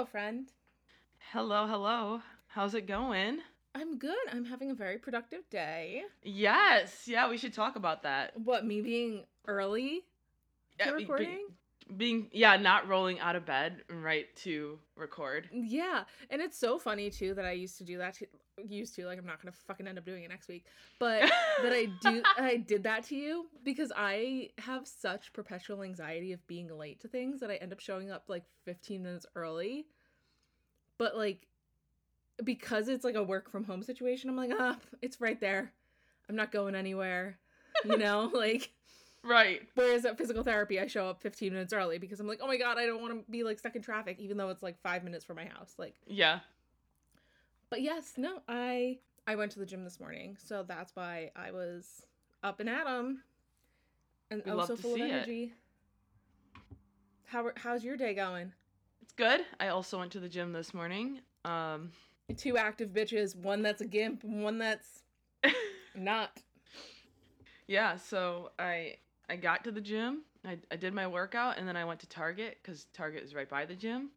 Hello, friend. Hello, hello. How's it going? I'm good. I'm having a very productive day. Yes, yeah, we should talk about that. What, me being early to Yeah, be- be- recording? being yeah, not rolling out of bed right to record. Yeah, and it's so funny too that I used to do that. Used to like I'm not gonna fucking end up doing it next week, but that I do I did that to you because I have such perpetual anxiety of being late to things that I end up showing up like 15 minutes early. But like because it's like a work from home situation, I'm like, ah, it's right there. I'm not going anywhere. You know, like Right. whereas at physical therapy I show up 15 minutes early because I'm like, oh my god, I don't want to be like stuck in traffic, even though it's like five minutes from my house. Like Yeah. But yes, no, I I went to the gym this morning, so that's why I was up and at 'em and We also full of it. energy. How how's your day going? It's good. I also went to the gym this morning. Um Two active bitches, one that's a gimp, and one that's not. yeah, so I I got to the gym. I, I did my workout and then I went to Target cuz Target is right by the gym.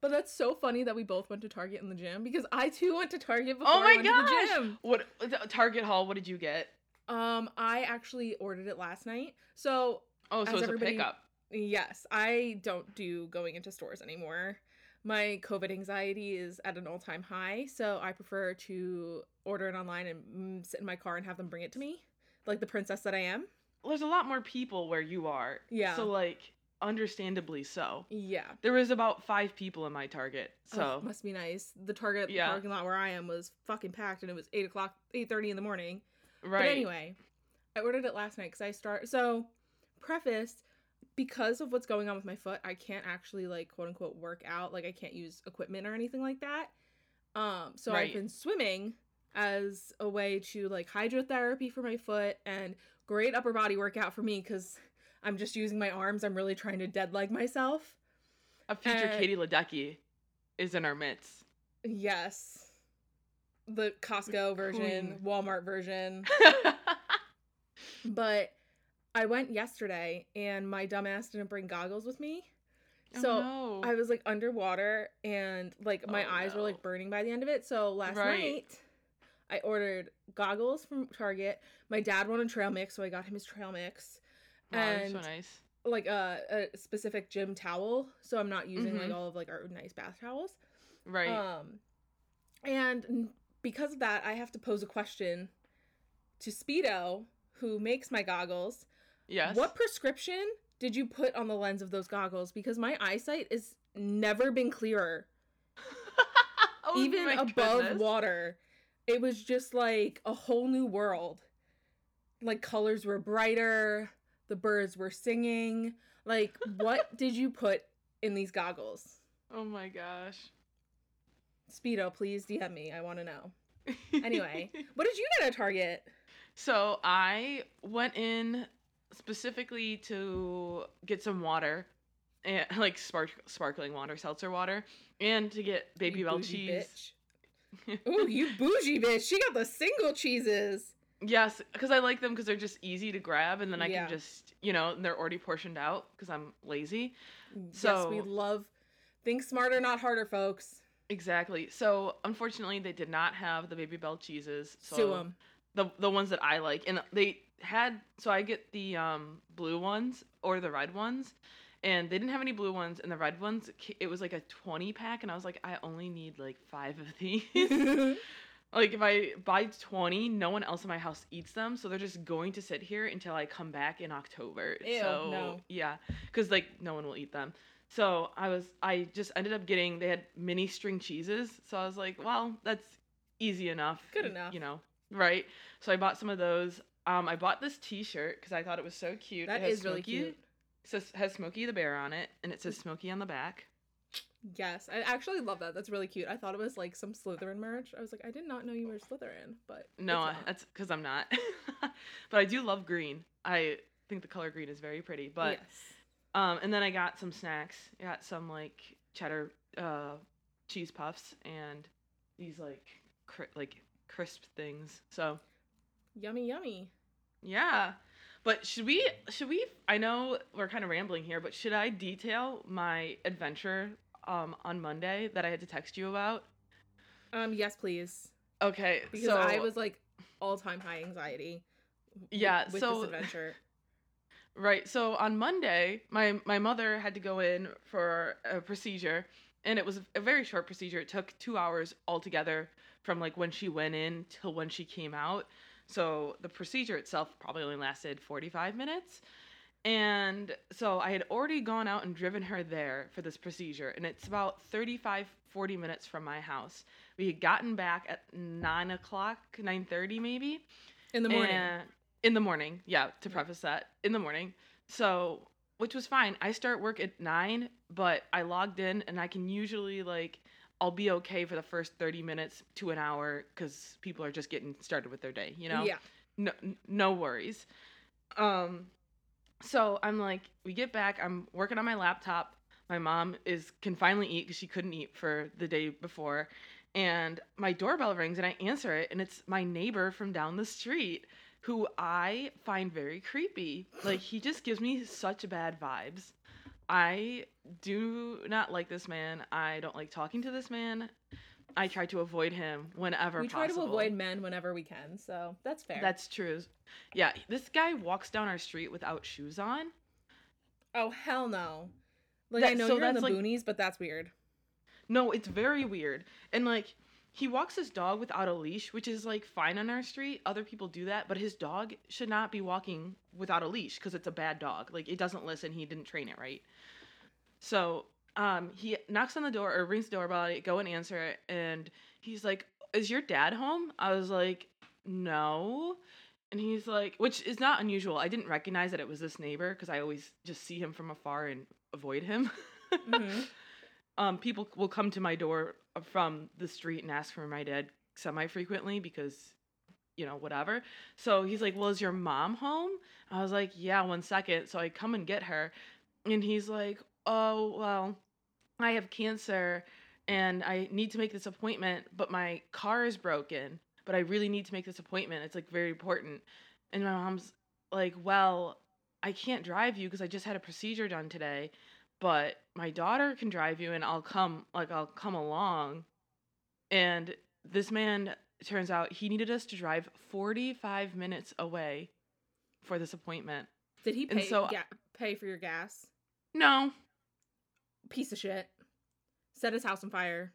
But that's so funny that we both went to Target in the gym because I too went to Target before Oh I my went to gosh. the gym. What Target haul, what did you get? Um, I actually ordered it last night, so Oh, so it's everybody- a pickup. Yes, I don't do going into stores anymore. My COVID anxiety is at an all time high, so I prefer to order it online and mm, sit in my car and have them bring it to me, like the princess that I am. There's a lot more people where you are. Yeah. So like understandably so. Yeah. There was about 5 people in my Target. So Oh, must be nice. The Target Yeah. parking lot where I am was fucking packed, and it was eight o'clock, eight thirty in the morning. right. But anyway, I ordered it last night because I start. So, preface, because of what's going on with my foot, I can't actually like quote unquote work out. Like I can't use equipment or anything like that. Um, so Right. I've been swimming as a way to like hydrotherapy for my foot and great upper body workout for me because I'm just using my arms. I'm really trying to dead leg myself. A future Uh, Katie Ledecky is in our midst. Yes. The Costco version, Queen. Walmart version. But I went yesterday and my dumbass didn't bring goggles with me. Oh, So no. I was like underwater and like my Oh, eyes were like burning by the end of it. So last Right. night I ordered goggles from Target. My dad wanted trail mix, so I got him his trail mix. Wow, you're so and- nice. Like a, a specific gym towel, so I'm not using like Mhm. all of like our nice bath towels. Right. Um, and because of that, I have to pose a question to Speedo, who makes my goggles. yes. What prescription did you put on the lens of those goggles? Because my eyesight has never been clearer, Oh, even above goodness. water. It was just like a whole new world. Like colors were brighter, the birds were singing. Like, what did you put in these goggles? Oh my gosh. Speedo, please DM me. I want to know. Anyway, what did you get at Target? so I went in specifically to get some water, eh, and like spark sparkling water, seltzer water, and to get baby You bell cheese. bitch. Ooh, you bougie bitch. She got the single cheeses. Yes, because I like them because they're just easy to grab, and then I Yeah. can just, you know, they're already portioned out because I'm lazy. yes, So- we love think smarter, not harder, folks. Exactly. So unfortunately, they did not have the Babybel cheeses. So Sue 'em. the the ones that I like, and they had. So I get the um blue ones or the red ones, and they didn't have any blue ones, and the red ones it was like a twenty pack, and I was like, I only need like five of these. like if I buy twenty, no one else in my house eats them, so they're just going to sit here until I come back in October. Ew, so no. yeah, because like no one will eat them. So I was I just ended up getting they had mini string cheeses, so I was like, well, that's easy enough. Good enough. You know, right? So I bought some of those. Um, I bought this T-shirt because I thought it was so cute. that it has really cute. It says has Smokey the Bear on it, and it says Smokey on the back. Yes, I actually love that. That's really cute. I thought it was like some Slytherin merch. I was like, I did not know you were Slytherin, but No, that's because I'm not. but I do love green. I think the color green is very pretty. But yes. um, and then I got some snacks. I got some like cheddar uh cheese puffs and these like cri- like crisp things. So Yummy, yummy. yeah. But should we should we I know we're kind of rambling here, but should I detail my adventure um on Monday that I had to text you about? Um, yes, please. Okay, Because so I was like all time high anxiety. Yeah, with so- this adventure. Right. So on Monday, my my mother had to go in for a procedure, and it was a very short procedure. It took two hours altogether from like when she went in till when she came out. So the procedure itself probably only lasted 45 minutes. And so I had already gone out and driven her there for this procedure, and it's about 35, 40 minutes from my house. We had gotten back at nine o'clock, 9:30 maybe. In the morning. In the morning, yeah, to preface that, in the morning. So, which was fine. I start work at 9, but I logged in and I can usually like I'll be okay for the first 30 minutes to an hour cuz people are just getting started with their day, you know? Yeah. No no worries. Um so I'm like we get back, I'm working on my laptop. My mom is can finally eat cuz she couldn't eat for the day before. And my doorbell rings and I answer it and it's my neighbor from down the street who I find very creepy. Like he just gives me such bad vibes. I do not like this man. I don't like talking to this man. I try to avoid him whenever possible. We try possible. to avoid men whenever we can, so that's fair. That's true. Yeah, this guy walks down our street without shoes on. oh hell no. Like That- I know so you're in the like- boonies, but that's weird. No, it's very weird. And like he walks his dog without a leash, which is like fine on our street. Other people do that, but his dog should not be walking without a leash because it's a bad dog. Like it doesn't listen. He didn't train it right. So um, he knocks on the door or rings the doorbell. I go and answer it, and he's like, "Is your dad home?" I was like, "No." And he's like, which is not unusual. I didn't recognize that it was this neighbor because I always just see him from afar and avoid him. Mhm. um, people will come to my door from the street and ask for my dad semi frequently because, you know, whatever. So he's like, Well, is your mom home? I was like, Yeah, one second. So I come and get her. And he's like, Oh, well, I have cancer and I need to make this appointment, but my car is broken. But I really need to make this appointment. It's like very important. And my mom's like, Well, I can't drive you because I just had a procedure done today but my daughter can drive you and I'll come like I'll come along. And this man turns out he needed us to drive 45 minutes away for this appointment. Did he pay And so- yeah, pay for your gas? No. Piece of shit. Set his house on fire.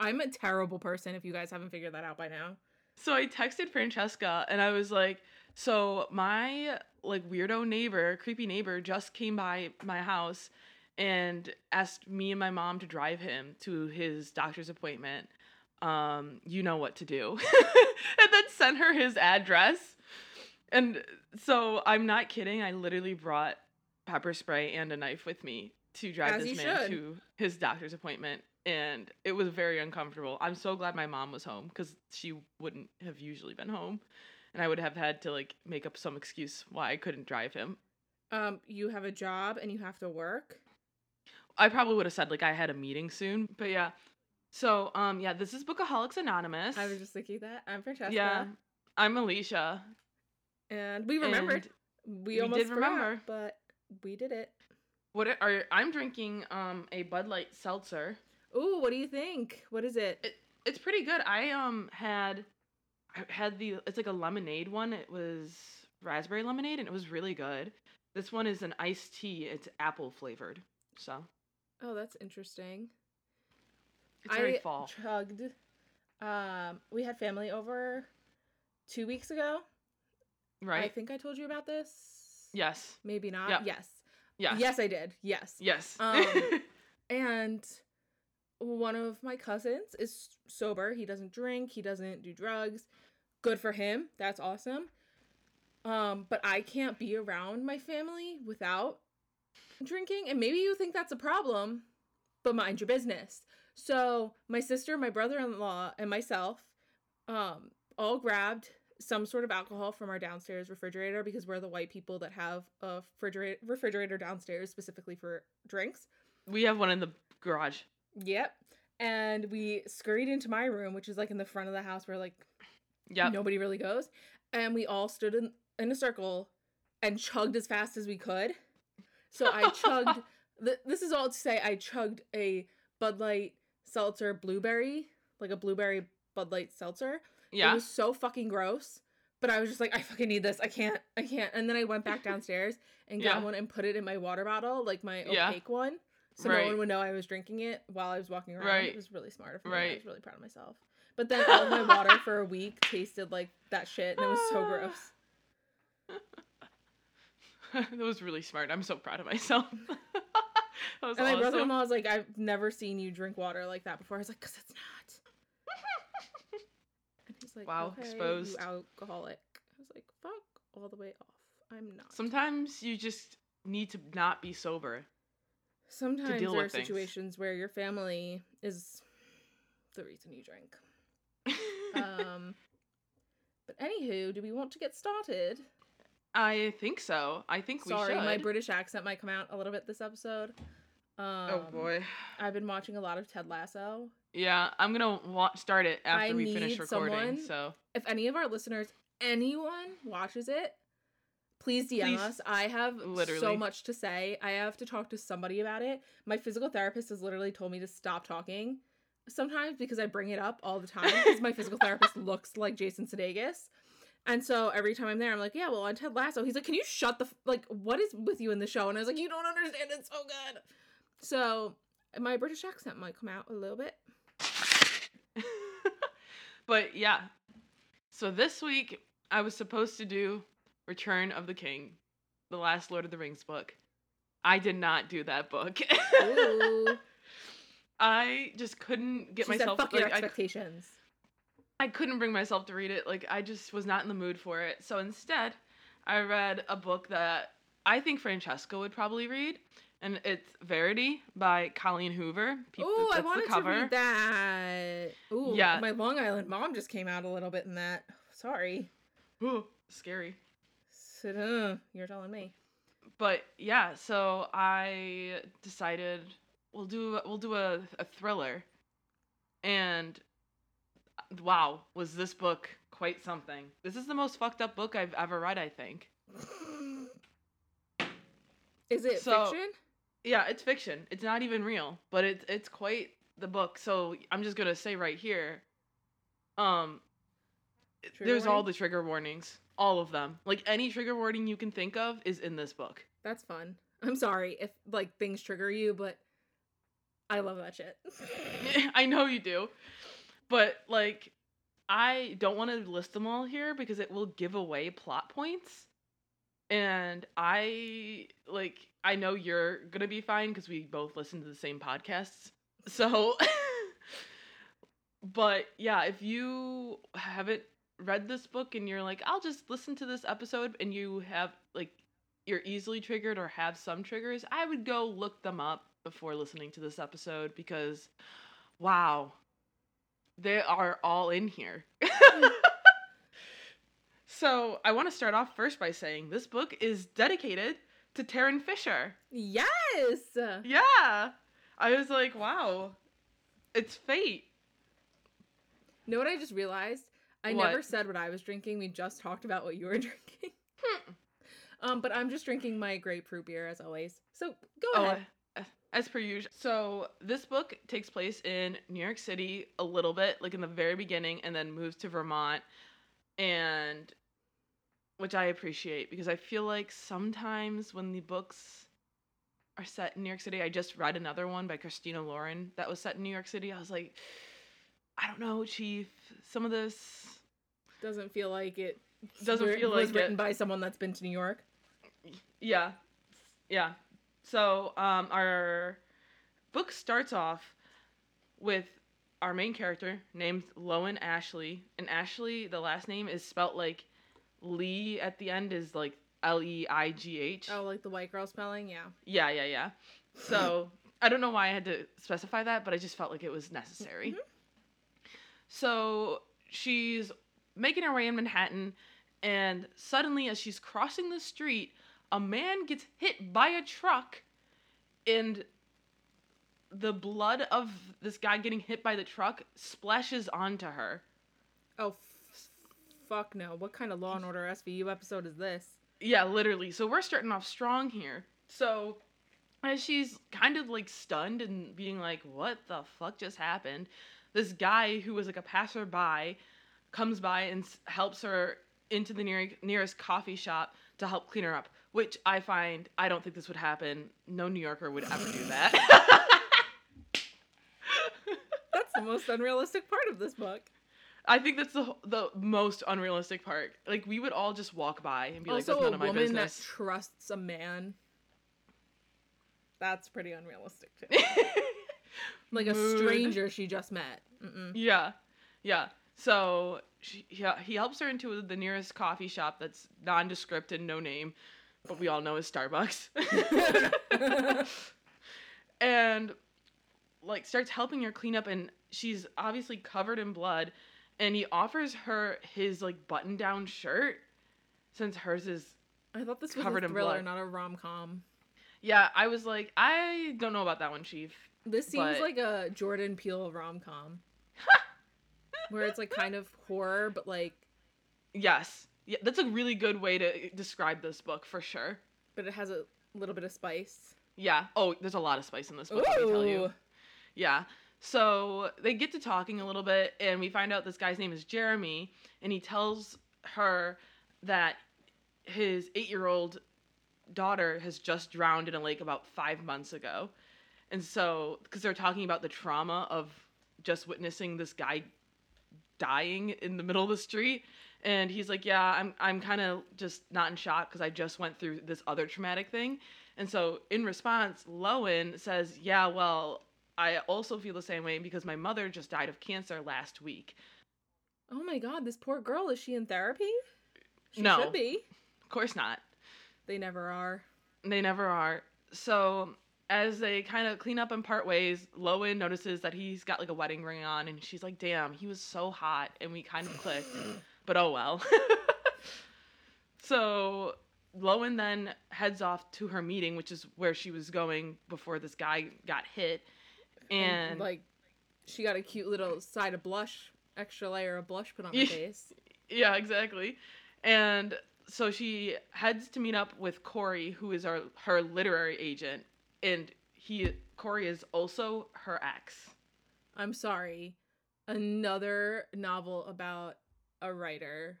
I'm a terrible person if you guys haven't figured that out by now. So I texted Francesca and I was like, so my like weirdo neighbor, creepy neighbor just came by my house and asked me and my mom to drive him to his doctor's appointment. Um, you know what to do. and then sent her his address. And so I'm not kidding, I literally brought pepper spray and a knife with me to drive As this man should. to his doctor's appointment and it was very uncomfortable. I'm so glad my mom was home cuz she wouldn't have usually been home and I would have had to like make up some excuse why I couldn't drive him. Um, you have a job and you have to work. I probably would have said like I had a meeting soon, but yeah. So, um yeah, this is Bookaholics Anonymous. I was just thinking that. I'm Francesca. Yeah. I'm Alicia. And we remembered. we we almost did forgot, remember. but we did it. What are- are I'm drinking um a Bud Light seltzer. Ooh, what do you think? What is it? It, it's pretty good. I um had I had the it's like a lemonade one. It was raspberry lemonade and it was really good. This one is an iced tea. It's apple flavored. So, Oh, that's interesting. it's very I fall. chugged. Um, we had family over two weeks ago. Right. I think I told you about this. yes. Maybe not. Yep. Yes. Yes. Yes, I did. Yes. Yes. Um, And one of my cousins is sober. He doesn't drink, he doesn't do drugs. Good for him. That's awesome. Um, but I can't be around my family without drinking. And maybe you think that's a problem, but mind your business. So my sister, my brother-in-law, and myself um all grabbed some sort of alcohol from our downstairs refrigerator because we're the white people that have a refrigerator refrigerator downstairs specifically for drinks. we have one in the garage. Yep. And we scurried into my room, which is like in the front of the house where like Yep. nobody really goes. And we all stood in, in a circle and chugged as fast as we could. So I chugged, th- this is all to say, I chugged a Bud Light seltzer blueberry, like a blueberry Bud Light seltzer. Yeah. It was so fucking gross. But I was just like, I fucking need this. I can't. I can't. And then I went back downstairs and got Yeah. one and put it in my water bottle, like my Yeah. opaque one. So Right. no one would know I was drinking it while I was walking around. Right. It was really smart of me. I Right. was really proud of myself. But then all of my water for a week tasted like that shit and it was so gross. that was really smart. I'm so proud of myself. And my brother-in-law was like, I've never seen you drink water like that before. I was like, cause it's not. And he's like, Wow, okay, exposed. You alcoholic. I was like, fuck all the way off. I'm not. Sometimes you just need to not be sober. Sometimes there are things. situations where your family is the reason you drink. Um, but anywho, do we want to get started? I think so. I think Sorry, we should. my British accent might come out a little bit this episode. Um, oh boy. I've been watching a lot of Ted Lasso. Yeah, I'm gonna wa- start it after I we finish recording. someone- So If any of our listeners, anyone watches it, please DM Please. us. I have literally. so much to say. I have to talk to somebody about it. My physical therapist has literally told me to stop talking sometimes because I bring it up all the time because my physical therapist looks like Jason Sudeikis. And so every time I'm there, I'm like, yeah, well, on Ted Lasso, he's like, can you shut the f- like, what is with you in the show? And I was like, you don't understand. It's so good. So my British accent might come out a little bit. but yeah. So this week I was supposed to do Return of the King, the last Lord of the Rings book. I did not do that book. Ooh. I just couldn't get she myself said, fuck like, I, expectations. I couldn't bring myself to read it. Like I just was not in the mood for it. So instead, I read a book that I think Francesca would probably read, and it's Verity by Colleen Hoover. Peep- Ooh, I wanted to read that. Ooh, Yeah. My Long Island mom just came out a little bit in that. Sorry. Ooh, scary. So, uh, you're telling me. But yeah, so I decided we'll do we'll do a, a thriller, and wow, was this book quite something? This is the most fucked up book I've ever read. I think. Is it So- fiction? Yeah, it's fiction. It's not even real, but it's it's quite the book. So I'm just gonna say right here, um, Trigger there's all the trigger warnings, all of them. Like any trigger warning you can think of is in this book. That's fun. I'm sorry if like things trigger you, but I love that shit. I know you do, but like, I don't want to list them all here because it will give away plot points. And I like, I know you're gonna be fine because we both listen to the same podcasts. So, but yeah, if you haven't read this book and you're like, I'll just listen to this episode, and you have like, you're easily triggered or have some triggers, I would go look them up before listening to this episode because, wow, they are all in here. so I want to start off first by saying this book is dedicated to Tarryn Fisher. yes. Yeah. I was like, wow, it's fate. Know what I just realized? I What? never said what I was drinking. We just talked about what you were drinking. Hmm. um, but I'm just drinking my grapefruit beer as always. So go Oh, ahead. As per usual. So this book takes place in New York City a little bit, like in the very beginning, and then moves to Vermont, and which I appreciate because I feel like sometimes when the books are set in New York City, I just read another one by Christina Lauren that was set in New York City. I was like, I don't know, Chief. Some of this Doesn't feel like it. Doesn't feel was like written it. Was written by someone that's been to New York. Yeah. Yeah. So, um, our book starts off with our main character named Lowen Ashleigh. And Ashleigh, the last name is spelt like Lee at the end is like L E I G H. Oh, like the white girl spelling. Yeah. Yeah, yeah, yeah. So, I don't know why I had to specify that, but I just felt like it was necessary. Mhm. So, she's making her way in Manhattan, and suddenly, as she's crossing the street, a man gets hit by a truck, and the blood of this guy getting hit by the truck splashes onto her. Oh, f- fuck no. What kind of Law and Order SVU episode is this? Yeah, literally. So we're starting off strong here. So as she's kind of like stunned and being like, "What the fuck just happened?" This guy who was like a passerby comes by and helps her into the near- nearest coffee shop to help clean her up. Which I find I don't think this would happen. No New Yorker would ever do that. That's the most unrealistic part of this book. I think that's the the most unrealistic part. Like we would all just walk by and be like, "That's none a of my woman business." that trusts a man. That's pretty unrealistic too. like a Mood. stranger she just met. Mm-mm. Yeah, yeah. So she, yeah, he helps her into the nearest coffee shop that's nondescript and no name, but we all know is Starbucks. and like starts helping her clean up, and she's obviously covered in blood. And he offers her his like button-down shirt, since hers is. I thought this was Covered a in thriller, blood. not a rom com. Yeah, I was like, I don't know about that one, Chief. This seems But- like a Jordan Peele rom com. where it's like kind of horror, but like, Yes, yeah, that's a really good way to describe this book for sure. but it has a little bit of spice. Yeah. Oh, there's a lot of spice in this book. Let me tell you. Yeah. So they get to talking a little bit, and we find out this guy's name is Jeremy, and he tells her that his eight year old daughter has just drowned in a lake about five months ago. And so, because they're talking about the trauma of just witnessing this guy dying in the middle of the street. And he's like, Yeah, I'm, I'm kind of just not in shock because I just went through this other traumatic thing. And so, in response, Lowen says, Yeah, well, I also feel the same way because my mother just died of cancer last week. Oh my god, this poor girl, is she in therapy? She No. should be. Of course not. They never are. They never are. So as they kind of clean up and part ways, Lowen notices that he's got like a wedding ring on, and she's like, "Damn, he was so hot," and we kind of clicked. but oh well. so Lowen then heads off to her meeting, which is where she was going before this guy got hit, and, like she got a cute little side of blush, extra layer of blush put on her face. Yeah, exactly. And so she heads to meet up with Corey, who is our her literary agent, and he Corey is also her ex. I'm sorry. Another novel about a writer.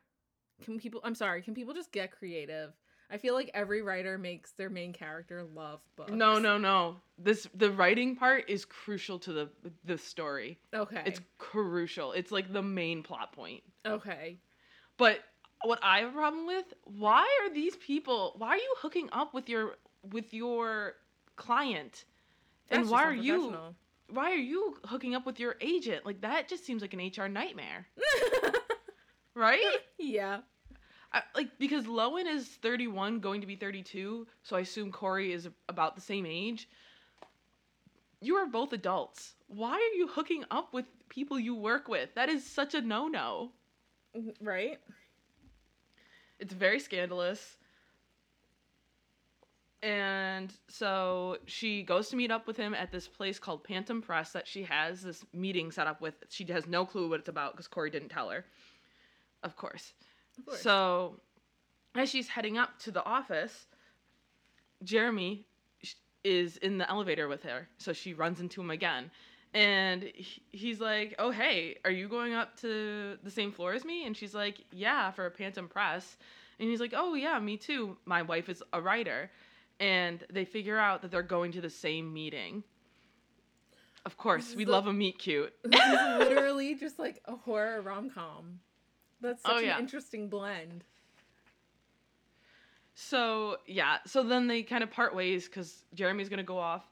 Can people I'm sorry, can people just get creative? I feel like every writer makes their main character love books. No, no, no. This the writing part is crucial to the the story. Okay. It's crucial. It's like the main plot point. okay. But what I have a problem with, why are these people why are you hooking up with your with your client? That's and why are you why are you hooking up with your agent? Like that just seems like an HR nightmare, right? yeah. I, like because Lowen is 31 going to be 32, so I assume Corey is about the same age. You are both adults. Why are you hooking up with people you work with? That is such a no-no. Mm-hmm, right? It's very scandalous. And so she goes to meet up with him at this place called Pantem Press that she has this meeting set up with. She has no clue what it's about because Corey didn't tell her. Of course. Of course. So as she's heading up to the office, Jeremy is in the elevator with her. So she runs into him again. And he's like, Oh, hey, are you going up to the same floor as me? And she's like, Yeah, for a Pantem Press. And he's like, Oh, yeah, me too. My wife is a writer. And they figure out that they're going to the same meeting. Of course, we the- love a meet cute. this is literally just like a horror rom com. That's oh, such Oh, an yeah. interesting blend. So yeah, so then they kind of part ways because Jeremy's gonna go off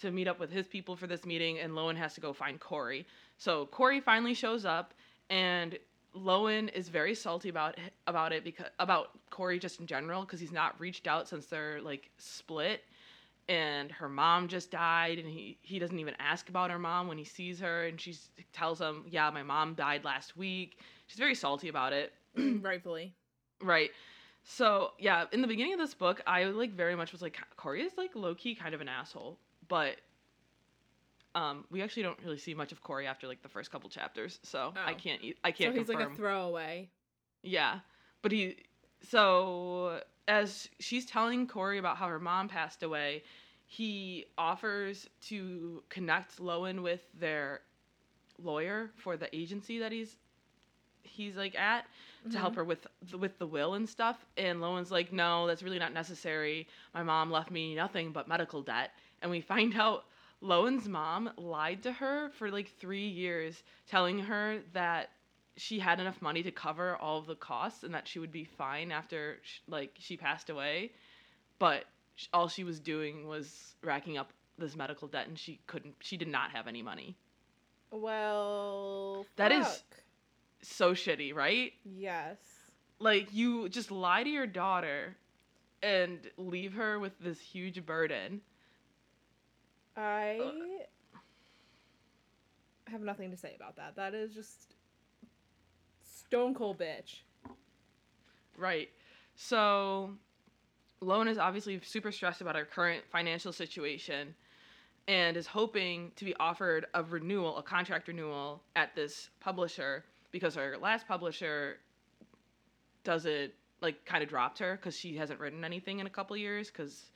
to meet up with his people for this meeting, and Lowen has to go find Corey. So Corey finally shows up, and Lowen is very salty about about it because about Corey just in general because he's not reached out since they're like split, and her mom just died, and he he doesn't even ask about her mom when he sees her, and she tells him, "Yeah, my mom died last week." She's very salty about it. Rightfully. Right. So yeah, in the beginning of this book, I like very much was like Corey is like low key kind of an asshole, but um, we actually don't really see much of Corey after like the first couple chapters, so I Oh. can't I can't he's confirm. like a throwaway. yeah, but he so as she's telling Corey about how her mom passed away, he offers to connect Lowen with their lawyer for the agency that he's he's like at to help Mhm. her with with the will and stuff and Lowen's like no that's really not necessary my mom left me nothing but medical debt and we find out Lowen's mom lied to her for like 3 years telling her that she had enough money to cover all of the costs and that she would be fine after sh- like she passed away but all she was doing was racking up this medical debt and she couldn't she did not have any money Well, That is- fuck. So shitty right yes. like you just lie to your daughter and leave her with this huge burden I have nothing to say about that. That is just stone cold bitch. right so Lowen is obviously super stressed about her current financial situation and is hoping to be offered a renewal a contract renewal at this publisher because her last publisher doesn't like kind of dropped her because she hasn't written anything in a couple years because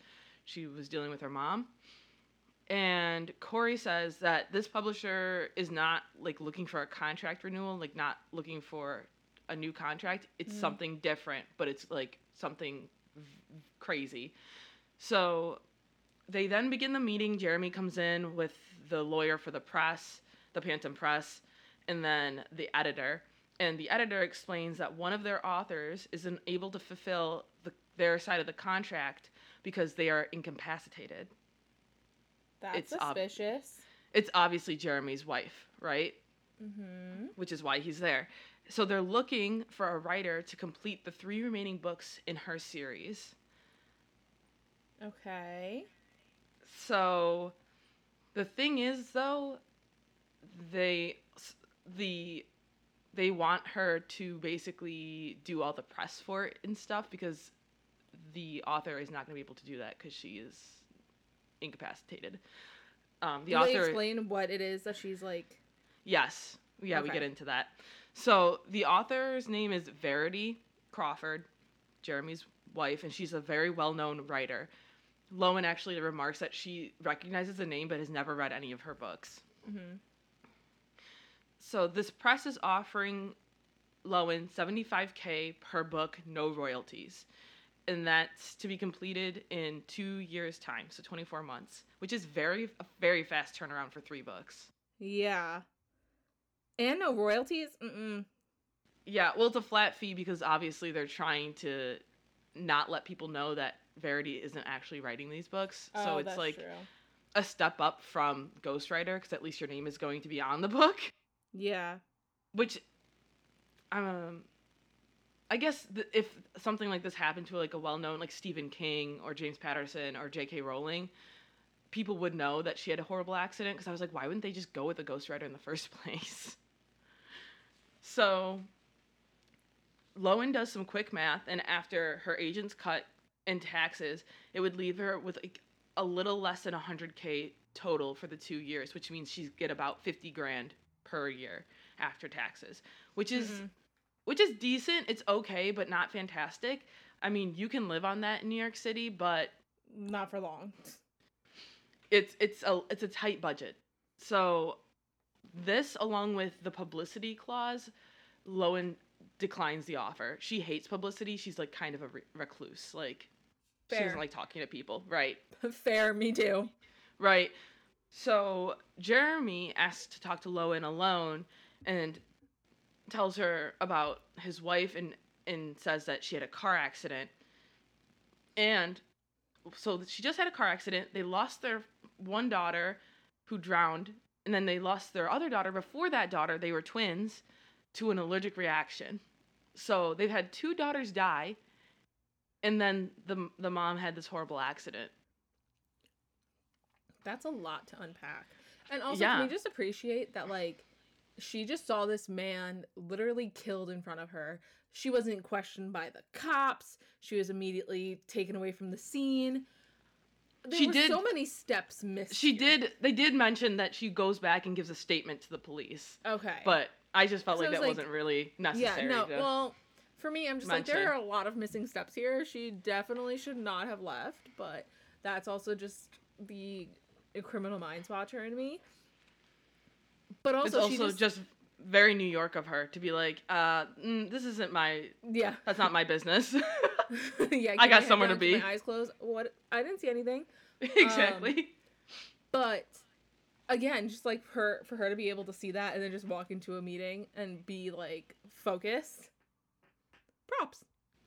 she was dealing with her mom. And corey says that this publisher is not like looking for a contract renewal like not looking for a new contract. It's Mhm. something different but it's like something v- crazy. So they then begin the meeting. Jeremy comes in with the lawyer for the press the phantom press and then the editor and the editor explains that one of their authors isn't able to fulfill the, their side of the contract because they are incapacitated That's It's ob- suspicious. it's obviously jeremy's wife right mm-hmm. which is why he's there so they're looking for a writer to complete the three remaining books in her series Okay. So the thing is though they the they want her to basically do all the press for it and stuff because the author is not going to be able to do that cuz she is incapacitated. Um the Do they author explain what it is that she's like? Yes. Yeah, we get into that. So the author's name is Verity Crawford, Jeremy's wife, and she's a very well known writer. Lowen actually remarks that she recognizes the name but has never read any of her books. Mm-hmm. So this press is offering Lowen 75k per book, no royalties. And that's to be completed in two years' time, so 24 months, which is very a very fast turnaround for three books. Yeah. And no royalties. Mm-mm. Yeah, well, it's a flat fee because obviously they're trying to not let people know that Verity isn't actually writing these books. so Oh, it's that's like true. a step up from Ghostwriter because at least your name is going to be on the book. Yeah. Which, um, I guess th- if something like this happened to like a well-known like Stephen King or James Patterson or J.K. Rowling, people would know that she had a horrible accident. Because I was like, why wouldn't they just go with a ghostwriter in the first place? So, Lowen does some quick math, and after her agent's cut and taxes, it would leave her with like a little less than 100k total for the two years, which means she'd get about 50 grand per year after taxes, which is Mhm. which is decent. It's okay, but not fantastic. I mean, you can live on that in New York City, but Not for long. it's it's a it's a tight budget. So this along with the publicity clause, Lowen declines the offer. She hates publicity. She's like kind of a re- recluse. Like she doesn't like talking to people. Right. Fair. Me too. Right. So Jeremy asks to talk to Lowen alone and tells her about his wife and and says that she had a car accident. And so she just had a car accident. They lost their one daughter who drowned and then they lost their other daughter before that daughter they were twins to an allergic reaction. So they've had two daughters die and then the the mom had this horrible accident. That's a lot to unpack. And also, Yeah. can we just appreciate that, like, she just saw this man literally killed in front of her. She wasn't questioned by the cops. She was immediately taken away from the scene. There She were did- so many steps missed. She here. did. They did mention that she goes back and gives a statement to the police, Okay. but I just felt So like was that like- wasn't really necessary. yeah, no. Well, for me, I'm just like there are a lot of missing steps here. She definitely should not have left, but that's also just the A criminal Minds watcher in me. But also, it's also she just, just, very New York of her to be like, uh, mm, this isn't my, yeah, that's not my business. yeah. I got somewhere to be. My eyes closed. What? I didn't see anything. exactly. But again, just like her for her to be able to see that and then just walk into a meeting and be like focused. Props.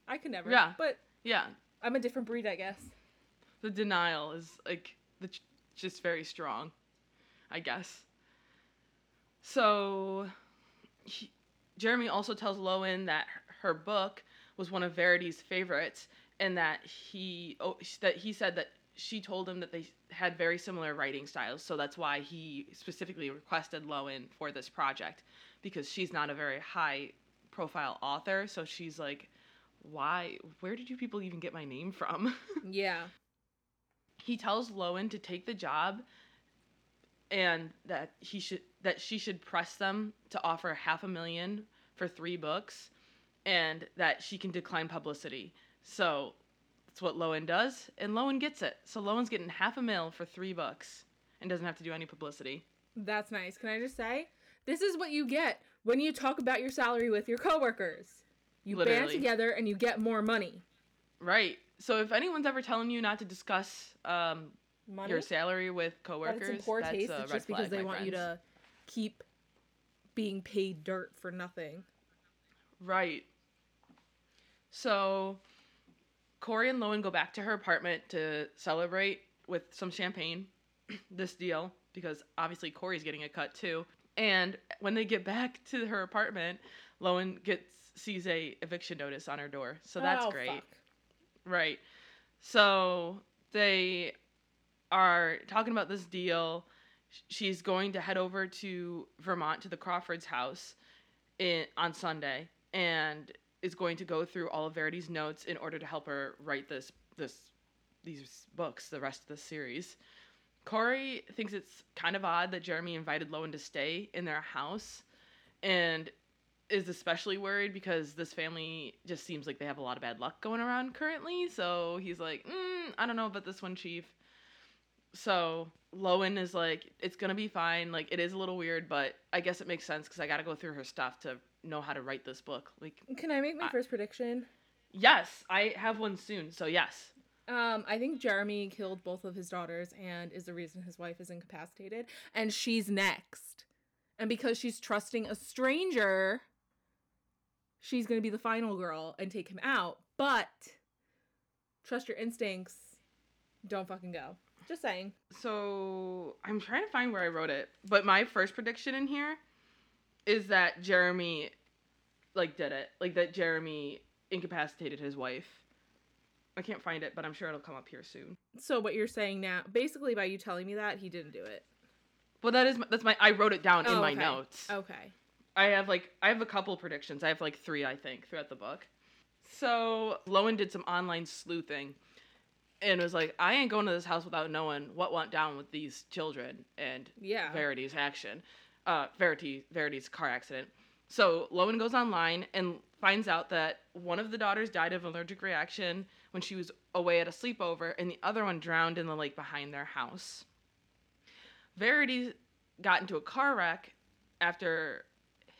I could never. Yeah. But yeah. I'm a different breed, I guess. The denial is like the just very strong, I guess. So, he, Jeremy also tells Lowen that her book was one of Verity's favorites, and that he oh, that he said that she told him that they had very similar writing styles, so that's why he specifically requested Lowen for this project because she's not a very high profile author, so she's like, why? Where did you people even get my name from? Yeah. He tells Lowen to take the job and that he should that she should press them to offer half a million for three books and that she can decline publicity. So that's what Lowen does, and Lowen gets it. So Lowen's getting half a mil for three books and doesn't have to do any publicity. That's nice. Can I just say, this is what you get when you talk about your salary with your coworkers. You band together and you get more money. Right. So if anyone's ever telling you not to discuss um, Money. your salary with that coworkers, it's in poor that's taste. a It's just because they want you to keep being paid dirt for nothing. Right. So Corey and Lowen go back to her apartment to celebrate with some champagne this deal because obviously Corey's getting a cut too. And when they get back to her apartment, Lowen gets sees a eviction notice on her door. So that's Oh, great. fuck. Right. So they are talking about this deal. She's going to head over to Vermont to the Crawfords house in, on Sunday and is going to go through all of Verity's notes in order to help her write this this these books, the rest of the series. Corey thinks it's kind of odd that Jeremy invited Lowen to stay in their house and is especially worried because this family just seems like they have a lot of bad luck going around currently. So he's like, mm, I don't know about this one, Chief. So Lowen is like, it's gonna be fine. Like it is a little weird, but I guess it makes sense because I got to go through her stuff to know how to write this book. Like, Can I make my I- first prediction? yes, I have one soon. So yes, Um, I think Jeremy killed both of his daughters and is the reason his wife is incapacitated. And she's next. And because she's trusting a stranger, she's gonna be the final girl and take him out. But trust your instincts. Don't fucking go. Just saying. So I'm trying to find where I wrote it, but my first prediction in here is that Jeremy, like, did it. Like that Jeremy incapacitated his wife. I can't find it, but I'm sure it'll come up here soon. So what you're saying now, basically by you telling me that, he didn't do it. Well, that is my, that's my I wrote it down in Oh, my okay. notes. Okay. I have like I have a couple predictions. I have like three, I think, throughout the book. So Lowen did some online sleuthing, and was like, I ain't going to this house without knowing what went down with these children and Yeah. Verity's action, uh, Verity Verity's car accident. So Lowen goes online and finds out that one of the daughters died of allergic reaction when she was away at a sleepover, and the other one drowned in the lake behind their house. Verity got into a car wreck after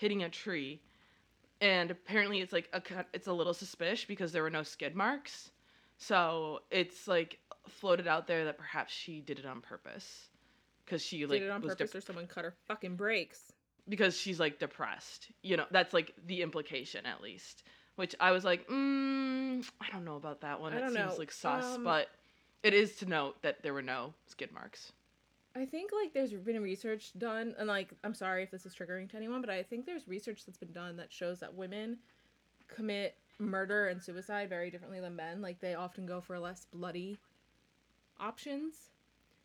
hitting a tree, and apparently it's like a it's a little suspicious because there were no skid marks. So it's like floated out there that perhaps she did it on purpose because she like did it on was purpose or someone cut her fucking brakes. because she's like depressed. You know, that's like the implication at least. Which I was like, mm, I don't know about that one. Don't seems know. like sus, Um, but it is to note that there were no skid marks. I think like there's been research done, and like I'm sorry if this is triggering to anyone, but I think there's research that's been done that shows that women commit murder and suicide very differently than men. Like they often go for less bloody options.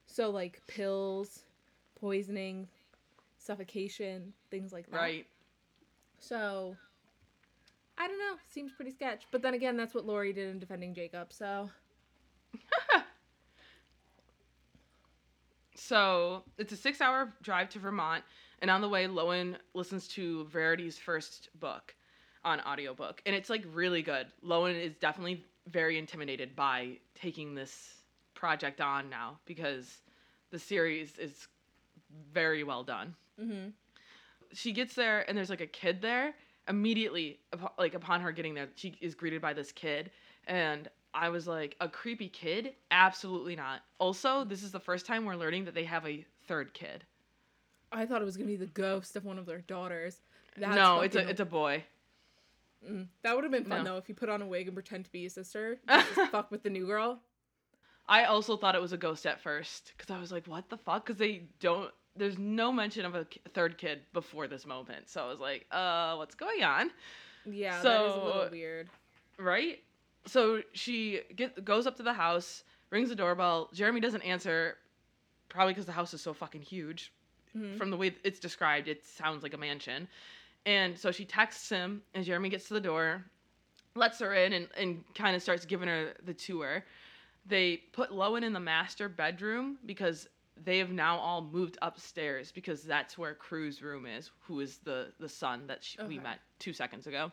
So like pills, poisoning, suffocation, things like that. Right. So I don't know. Seems pretty sketch. But then again, that's what Laurie did in defending Jacob. So So it's a six hour drive to Vermont, and on the way, Lowen listens to Verity's first book on audiobook. And it's like really good. Lowen is definitely very intimidated by taking this project on now because the series is very well done. Mm-hmm. She gets there and there's like a kid there. Immediately, like upon her getting there, she is greeted by this kid, and I was like, a creepy kid? Absolutely not. Also, this is the first time we're learning that they have a third kid. I thought it was gonna be the ghost of one of their daughters. That's no, it's a it's a boy. Mm. That would have been fun No. though if you put on a wig and pretend to be a sister. Just fuck with the new girl. I also thought it was a ghost at first because I was like, what the fuck? Because they don't. There's no mention of a third kid before this moment, so I was like, uh, what's going on? Yeah, so, that is a little weird. right? So she get goes up to the house, rings the doorbell. Jeremy doesn't answer, probably because the house is so fucking huge. Mhm. From the way it's described, it sounds like a mansion. And so she texts him, and Jeremy gets to the door, lets her in, and, and kind of starts giving her the tour. They put Lowen in the master bedroom because they have now all moved upstairs because that's where Crew's room is, who is the the son that she, we met two seconds ago.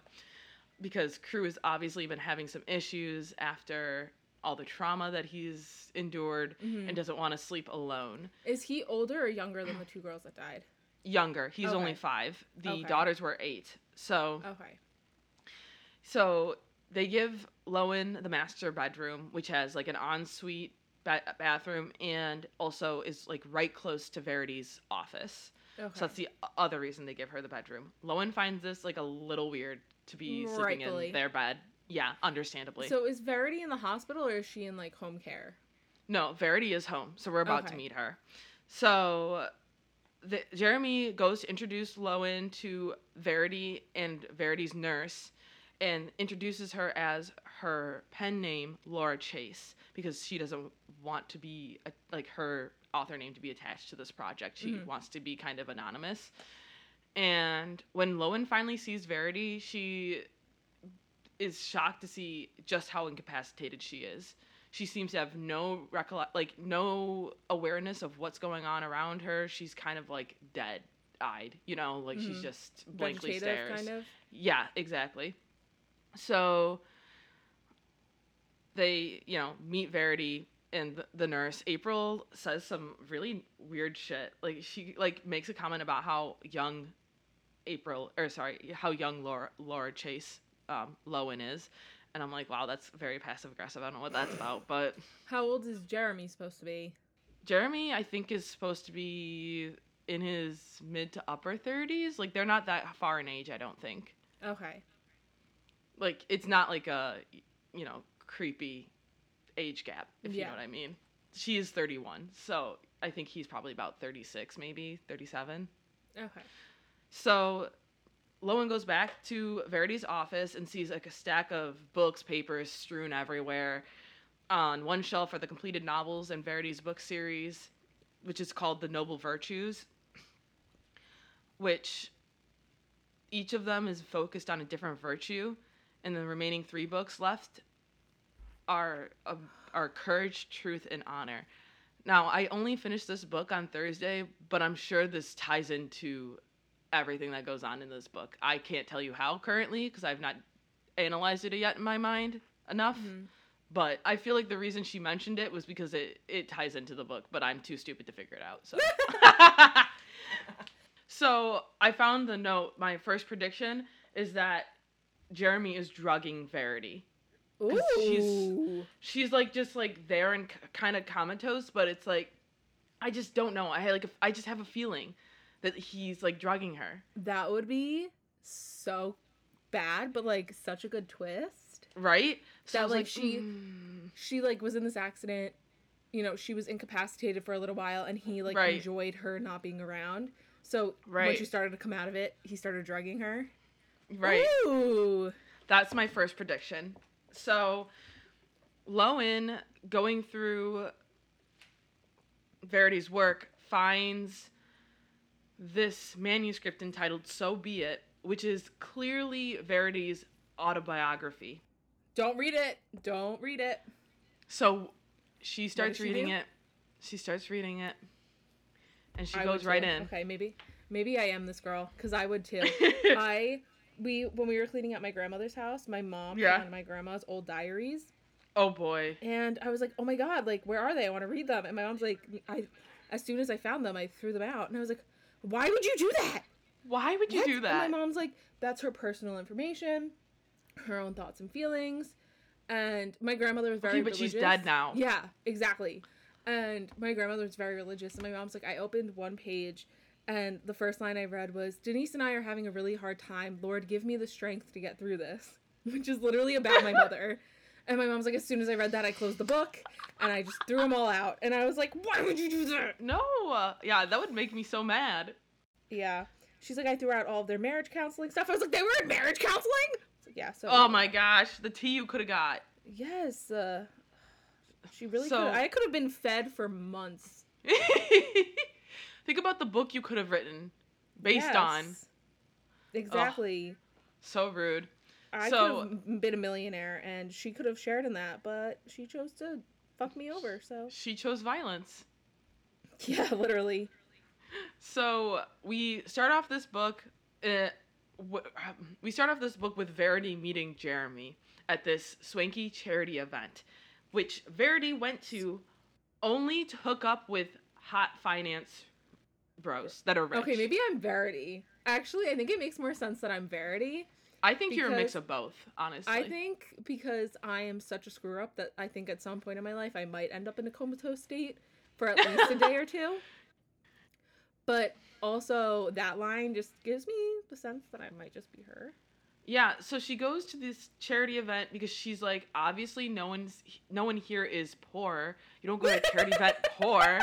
Because Crew has obviously been having some issues after all the trauma that he's endured Mhm. and doesn't want to sleep alone. Is he older or younger than the two girls that died? Younger, he's only five. The Okay. daughters were eight. So Okay. So they give Lowen the master bedroom, which has like an ensuite ba- bathroom and also is like right close to Verity's office. Okay. So that's the other reason they give her the bedroom. Lowen finds this like a little weird to be sleeping Rightfully. in their bed. Yeah, understandably. So is Verity in the hospital or is she in like home care? No, Verity is home, so we're about to meet her. So the, Jeremy goes to introduce Lowen to Verity and Verity's nurse and introduces her as her pen name, Laura Chase, because she doesn't want to be, a, like, her author name to be attached to this project. She Mhm. wants to be kind of anonymous. And when Lowen finally sees Verity, she is shocked to see just how incapacitated she is she seems to have no recollect like no awareness of what's going on around her she's kind of like dead eyed you know like she's Mhm. just blankly Vegetative, stares kind of. yeah exactly so they you know meet verity and the, nurse. April says some really weird shit. Like she like makes a comment about how young april or sorry how young laura laura chase um, lowen is. And i'm like wow that's very passive aggressive i don't know what that's about but How old is Jeremy supposed to be? jeremy i think is supposed to be in his mid to upper 30s like they're not that far in age i don't think. Okay. like it's not like a you know creepy age gap if you know what i mean she is 31 so i think he's probably about 36 maybe 37 Okay. so Lowen goes back to Verity's office and sees like a stack of books, papers strewn everywhere. On one shelf are the completed novels in Verity's book series, which is called The Noble Virtues, which each of them is focused on a different virtue, and the remaining three books left are uh, are courage, truth, and honor. Now, I only finished this book on Thursday, but I'm sure this ties into everything that goes on in this book. I can't tell you how currently because I've not analyzed it yet in my mind enough. Mhm. But I feel like the reason she mentioned it was because it, it ties into the book, but I'm too stupid to figure it out. So So I found the note. My first prediction is that Jeremy is drugging Verity. 'Cause she's- She's like just like there and kind of comatose, but it's like I just don't know. I like a, I just have a feeling that he's like drugging her. That would be so bad, but like such a good twist. right? So That, was like, she- "Mm." She like was in this accident. You know, she was incapacitated for a little while, and he like Right. enjoyed her not being around. So when Right. she started to come out of it, he started drugging her. right. Ooh. That's my first prediction. So Lowen going through Verity's work finds this manuscript entitled So Be It, which is clearly Verity's autobiography. Don't read it. Don't read it. So she starts reading it. She starts reading it. And she I goes right too. in. Okay, maybe maybe I am this girl because I would too. I we when we were cleaning out my grandmother's house, my mom Yeah. found my grandma's old diaries, Oh boy. And I was like, "Oh my god, like where are they? I want to read them." And my mom's like, "I as soon as I found them, I threw them out." And I was like, "Why would you do that?" Why would you What? do that? And my mom's like, "That's her personal information, her own thoughts and feelings." And my grandmother was very okay, but she's dead now. Yeah, exactly. And my grandmother was very religious, and my mom's like, I opened one page, and the first line I read was, Denise and I are having a really hard time. Lord, give me the strength to get through this, which is literally about my mother. And my mom's like, as soon as I read that, I closed the book, and I just threw them all out. And I was like, why would you do that? No. Yeah, that would make me so mad. Yeah. She's like, I threw out all of their marriage counseling stuff. I was like, they were in marriage counseling? Like, yeah, so. Oh my gosh, the tea you could have got. Yes. Uh, she really So- could. I could have been fed for months. Think about the book you could have written based on. Yes. Exactly. So rude. I So- could have been a millionaire and she could have shared in that, but she chose to fuck me over, so. She chose violence. Yeah, literally. So we start off this book. Uh, we start off this book with Verity meeting Jeremy at this swanky charity event, which Verity went to only to hook up with hot finance bros that are rich. Okay, maybe I'm Verity. Actually, I think it makes more sense that I'm Verity. I think you're a mix of both, honestly. I think because I am such a screw up that I think at some point in my life I might end up in a comatose state for at least a day or two. But also, that line just gives me the sense that I might just be her. Yeah, so she goes to this charity event because she's like, obviously, no one's, no one here is poor. You don't go to a charity event poor.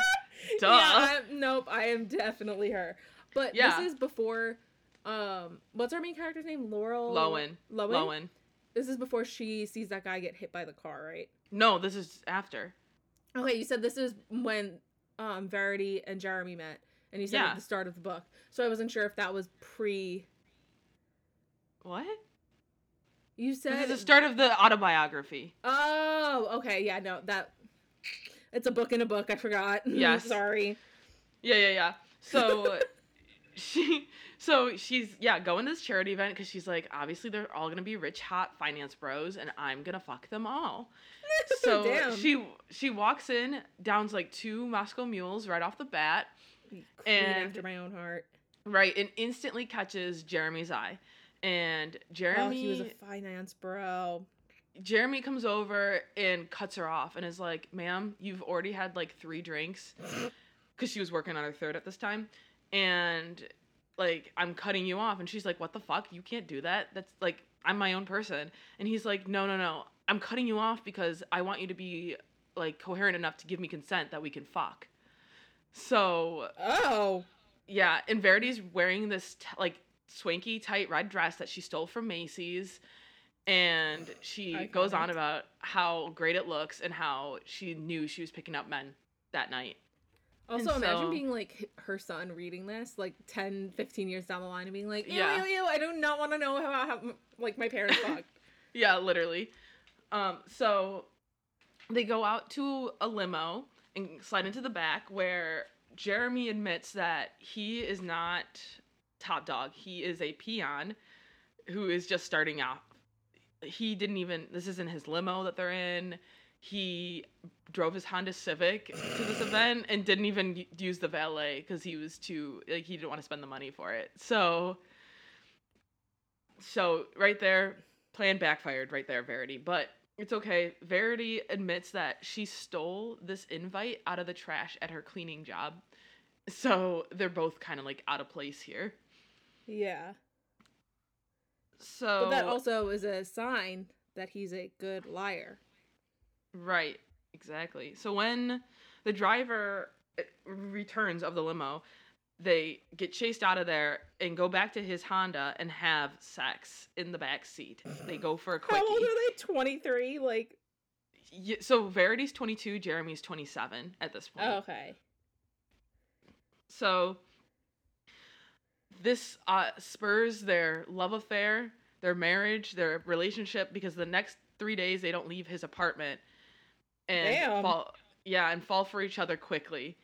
Duh. Yeah, I'm, nope, I am definitely her. But Yeah. this is before. Um, what's our main character's name? Laurel. Lowen. Lowen. Lowen. This is before she sees that guy get hit by the car, right? No, this is after. Okay, you said this is when um Verity and Jeremy met, and you said Yeah. at the start of the book. So I wasn't sure if that was pre. What? You This said is the start of the autobiography. Oh, okay, yeah, no, that. It's a book in a book. I forgot. Yeah, Sorry. Yeah, yeah, yeah. So she, so she's yeah going to this charity event because she's like, obviously they're all gonna be rich, hot finance bros, and I'm gonna fuck them all. So Damn. she she walks in, downs like two Moscow mules right off the bat, Queen and- after my own heart. right, and instantly catches Jeremy's eye. And Jeremy, Oh, he was a finance bro. Jeremy comes over and cuts her off and is like, "Ma'am, you've already had like three drinks." because she was working on her third at this time. And like i'm cutting you off. And she's like what the fuck? You can't do that? That's like i'm my own person. And he's like no no no. I'm cutting you off because i want you to be like coherent enough to give me consent that we can fuck. So Oh. yeah and verity's wearing this t- like swanky tight red dress that she stole from macy's and she goes on about how great it looks and how she knew she was picking up men that night Also, imagine being like her son reading this, like 10, 15 years down the line, and being like, ew, Yeah. ew, ew, I do not want to know how, how like my parents fucked. Yeah, literally. Um, so they go out to a limo and slide into the back where Jeremy admits that he is not top dog. He is a peon who is just starting out. He didn't even this isn't his limo that they're in. He drove his Honda Civic to this event and didn't even use the valet because he was too like he didn't want to spend the money for it. So so right there plan backfired right there, Verity. But it's okay. Verity admits that she stole this invite out of the trash at her cleaning job. So they're both kind of like out of place here. Yeah. So But that also is a sign that he's a good liar. right, exactly. So when the driver uh, returns of the limo, they get chased out of there and go back to his Honda and have sex in the back seat. They go for a quickie. How old are they? 23? Like, Yeah, so Verity's 22, Jeremy's 27 at this point. oh, okay. So this uh, spurs their love affair, their marriage, their relationship because the next three days they don't leave his apartment and Damn. fall yeah and fall for each other quickly.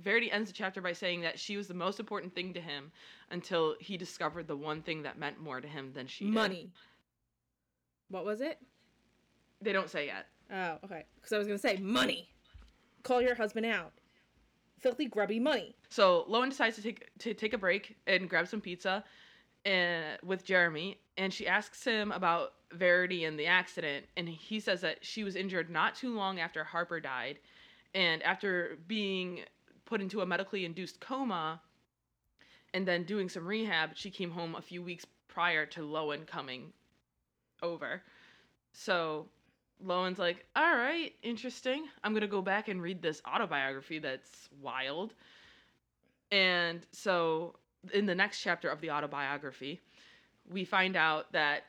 Verity ends the chapter by saying that she was the most important thing to him until he discovered the one thing that meant more to him than she did. Money. What was it? They don't say yet. Oh, okay. Because I was gonna say money. Call your husband out. Filthy grubby money. So Lowen decides to take to take a break and grab some pizza, and with Jeremy, and she asks him about Verity and the accident, and he says that she was injured not too long after Harper died, and after being put into a medically induced coma, and then doing some rehab, she came home a few weeks prior to Lowen coming over. So Lowen's like, all right, interesting. I'm going to go back and read this autobiography that's wild. And so in the next chapter of the autobiography, we find out that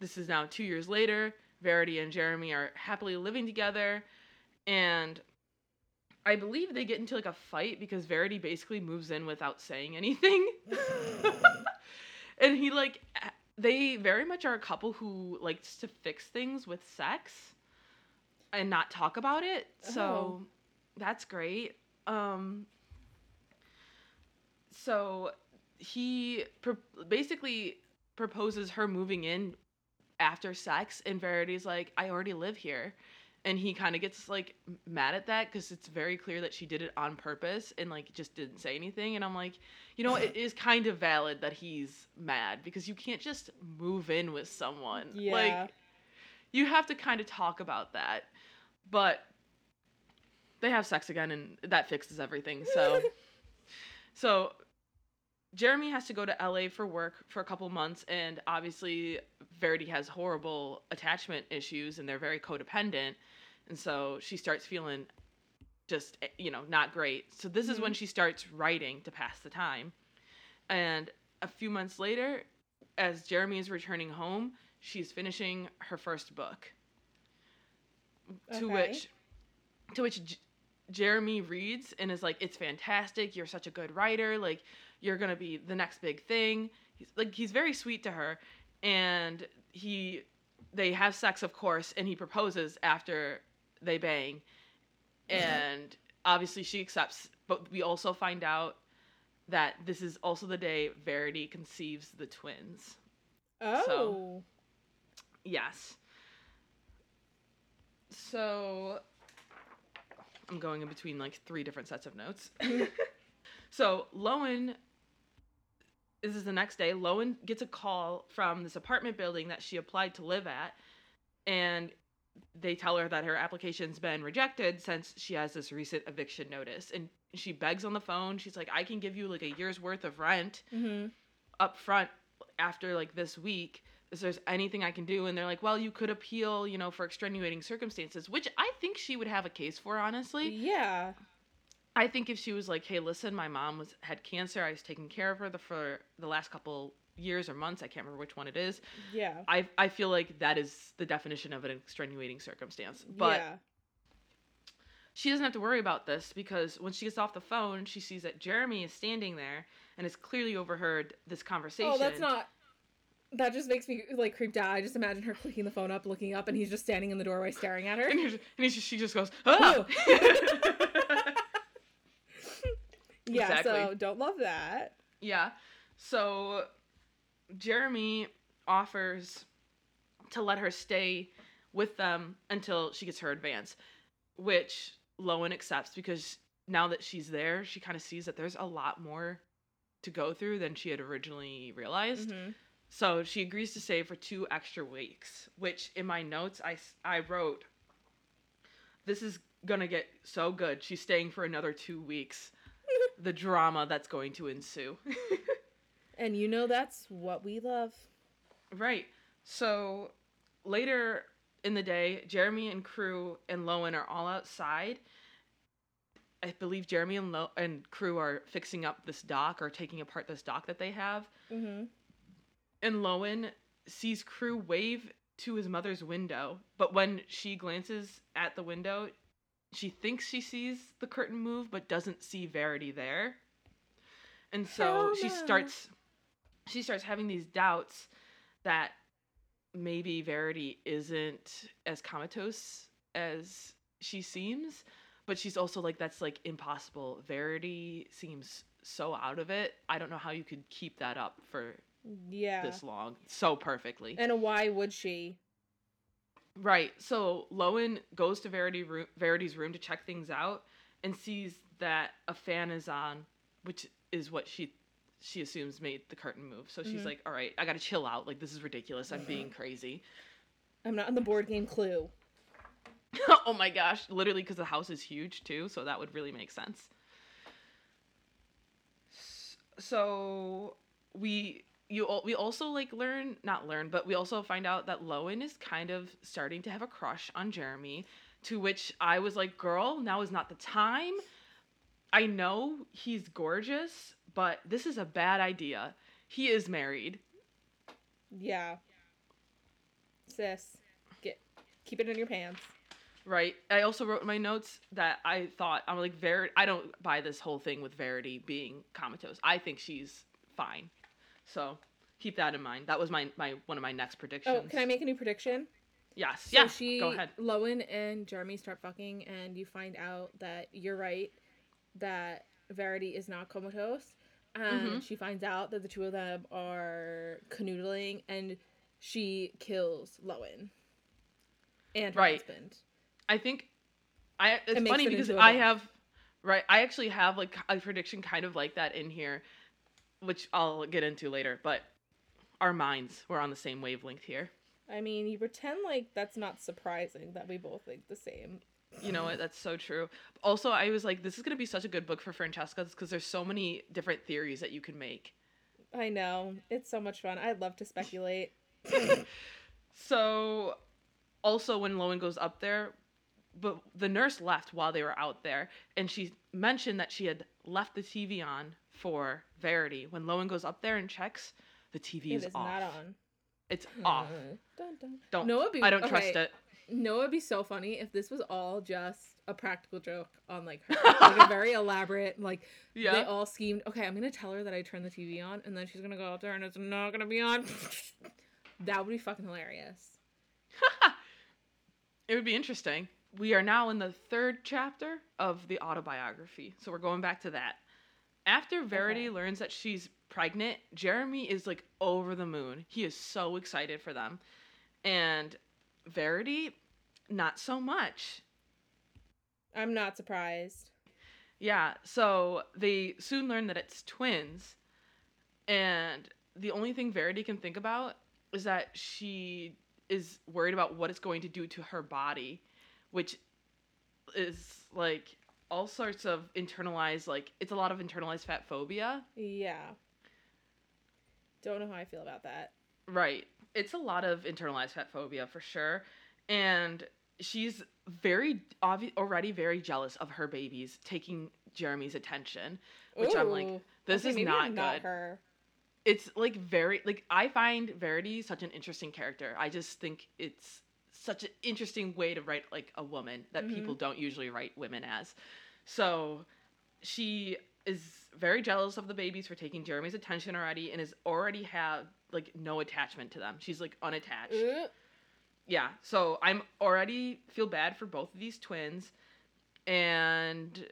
this is now two years later. Verity and Jeremy are happily living together. And I believe they get into like a fight because Verity basically moves in without saying anything. and he like they very much are a couple who likes to fix things with sex and not talk about it. So Oh. that's great. Um so he pro- basically proposes her moving in after sex and Verity's like I already live here. And he kind of gets like mad at that cuz it's very clear that she did it on purpose and like just didn't say anything and I'm like you know, it is kind of valid that he's mad because you can't just move in with someone. Yeah. Like you have to kind of talk about that. But they have sex again and that fixes everything. So so Jeremy has to go to LA for work for a couple months and obviously Verity has horrible attachment issues and they're very codependent and so she starts feeling just eh, you know not great. So this is when she starts writing to pass the time. And a few months later as Jeremy is returning home, she's finishing her first book. To which to which J- Jeremy reads and is like it's fantastic, you're such a good writer, like you're going to be the next big thing. He's like he's very sweet to her and he they have sex of course and he proposes after they bang and obviously she accepts but we also find out that this is also the day Verity conceives the twins. Oh. Yes. So I'm going in between like three different sets of notes. so Lowen this is the next day. Lowen gets a call from this apartment building that she applied to live at and they tell her that her application's been rejected since she has this recent eviction notice and she begs on the phone. She's like I can give you like a year's worth of rent Mm-hmm. up front after like this week is there's anything I can do and they're like well you could appeal you know for extenuating circumstances which I think she would have a case for honestly Yeah. I think if she was like hey listen my mom was had cancer I was taking care of her the, for the last couple years or months I can't remember which one it is Yeah. I I feel like that is the definition of an extenuating circumstance but yeah. she doesn't have to worry about this because when she gets off the phone she sees that Jeremy is standing there and has clearly overheard this conversation Oh, that's not. That just makes me like creeped out. I just imagine her clicking the phone up, looking up, and he's just standing in the doorway staring at her. and, he's, and just, she just goes, oh. Yeah, so don't love that. yeah. So Jeremy offers to let her stay with them until she gets her advance, which Lowen accepts because now that she's there, she kind of sees that there's a lot more to go through than she had originally realized. Mhm. So she agrees to stay for two extra weeks, which in my notes I, I wrote, this is gonna get so good. She's staying for another two weeks. the drama that's going to ensue. And you know that's what we love. right. So later in the day, Jeremy and crew and Lowen are all outside. I believe Jeremy and Lo- and crew are fixing up this dock or taking apart this dock that they have. Mm-hmm. and Lowen sees Crew wave to his mother's window, but when she glances at the window, she thinks she sees the curtain move but doesn't see Verity there. And so Hell she starts she starts having these doubts that maybe Verity isn't as comatose as she seems, but she's also like that's like impossible. Verity seems so out of it. I don't know how you could keep that up for Yeah. this long so perfectly. And why would she? Right. So Lowen goes to Verity room, Verity's room to check things out and sees that a fan is on, which is what she she assumes made the curtain move. So she's Mhm. like, "All right, I got to chill out. Like this is ridiculous. I'm being crazy." I'm not in the board game Clue. oh my gosh, literally because the house is huge too, so that would really make sense. So we you we also like learn not learn, but we also find out that Lowen is kind of starting to have a crush on Jeremy, to which I was like, "Girl, now is not the time." I know he's gorgeous, but this is a bad idea. He is married. Yeah. Sis, get keep it in your pants. Right. I also wrote in my notes that I thought I'm like Verity. I don't buy this whole thing with Verity being comatose. I think she's fine. So keep that in mind. That was my my one of my next oh, predictions. Oh, can I make a new prediction? Yes. So yeah. she, Go ahead. Lowen and Jeremy start fucking, and you find out that you're right, that Verity is not comatose. And Mhm. she finds out that the two of them are canoodling, and she kills Lowen and her Right. husband. I think I. It's makes funny because I have. Right. I actually have like a prediction kind of like that in here, which I'll get into later. But our minds were on the same wavelength here. I mean, you pretend like that's not surprising that we both think the same. You know what? That's so true. Also, I was like, this is gonna be such a good book for Francesca because there's so many different theories that you can make. I know. It's so much fun. I love to speculate. So, also when Lowen goes up there, but the nurse left while they were out there, and she mentioned that she had left the TV on for Verity. When Lowen goes up there and checks, the TV It is, is off. not on. It's off. Dun, dun. Don't. No, be, I don't trust it. No, it'd be so funny if this was all just a practical joke on like her, like a very elaborate, like yeah. they all schemed. Okay, I'm gonna tell her that I turned the TV on, and then she's gonna go out there and it's not gonna be on. that would be fucking hilarious. it would be interesting. We are now in the third chapter of the autobiography, so we're going back to that. After Verity Okay. learns that she's pregnant, Jeremy is like over the moon. He is so excited for them. And Verity, not so much. I'm not surprised. Yeah, so they soon learn that it's twins. And the only thing Verity can think about is that she is worried about what it's going to do to her body, which is like all sorts of internalized, like, it's a lot of internalized fat phobia. Yeah. Don't know how I feel about that. Right. It's a lot of internalized fat phobia for sure. And she's very obvi- already very jealous of her babies taking Jeremy's attention, which I'm like, this Okay, is not I'm good. Her. It's like very like I find Verity such an interesting character. I just think it's such an interesting way to write like a woman that Mhm. people don't usually write women as. So she is very jealous of the babies for taking Jeremy's attention already and is already have like no attachment to them. She's like unattached. Yeah. So I'm already feel bad for both of these twins. And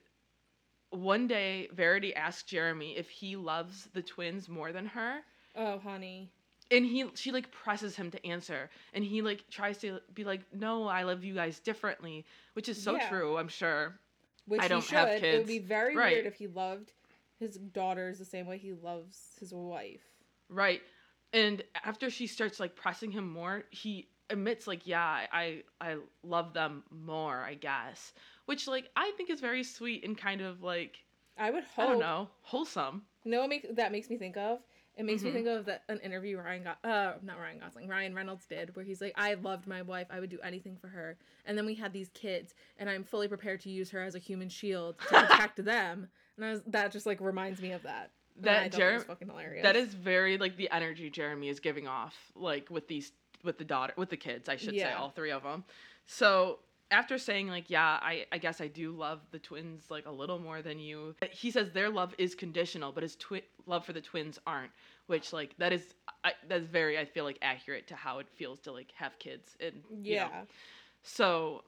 one day Verity asks Jeremy if he loves the twins more than her Oh, honey. and he she like presses him to answer and he like tries to be like no i love you guys differently which is so Yeah. true i'm sure Which I he don't should. have It would be very Right. weird if he loved his daughters the same way he loves his wife. right and after she starts like pressing him more he admits like yeah i i love them more i guess which like i think is very sweet and kind of like I would i hope. don't know wholesome No, make, that makes me think of. It makes Mhm. me think of that an interview Ryan got uh not Ryan Gosling Ryan Reynolds did where he's like I loved my wife I would do anything for her and then we had these kids and I'm fully prepared to use her as a human shield to protect them and I was, that just like reminds me of that. That I thought Jer- was fucking hilarious. that is very like the energy jeremy is giving off like with these with the daughter with the kids i should say all three of them so after saying like yeah i i guess i do love the twins like a little more than you he says their love is conditional but his twi- love for the twins aren't which like that is I, that's very i feel like accurate to how it feels to like have kids and you know. yeah. so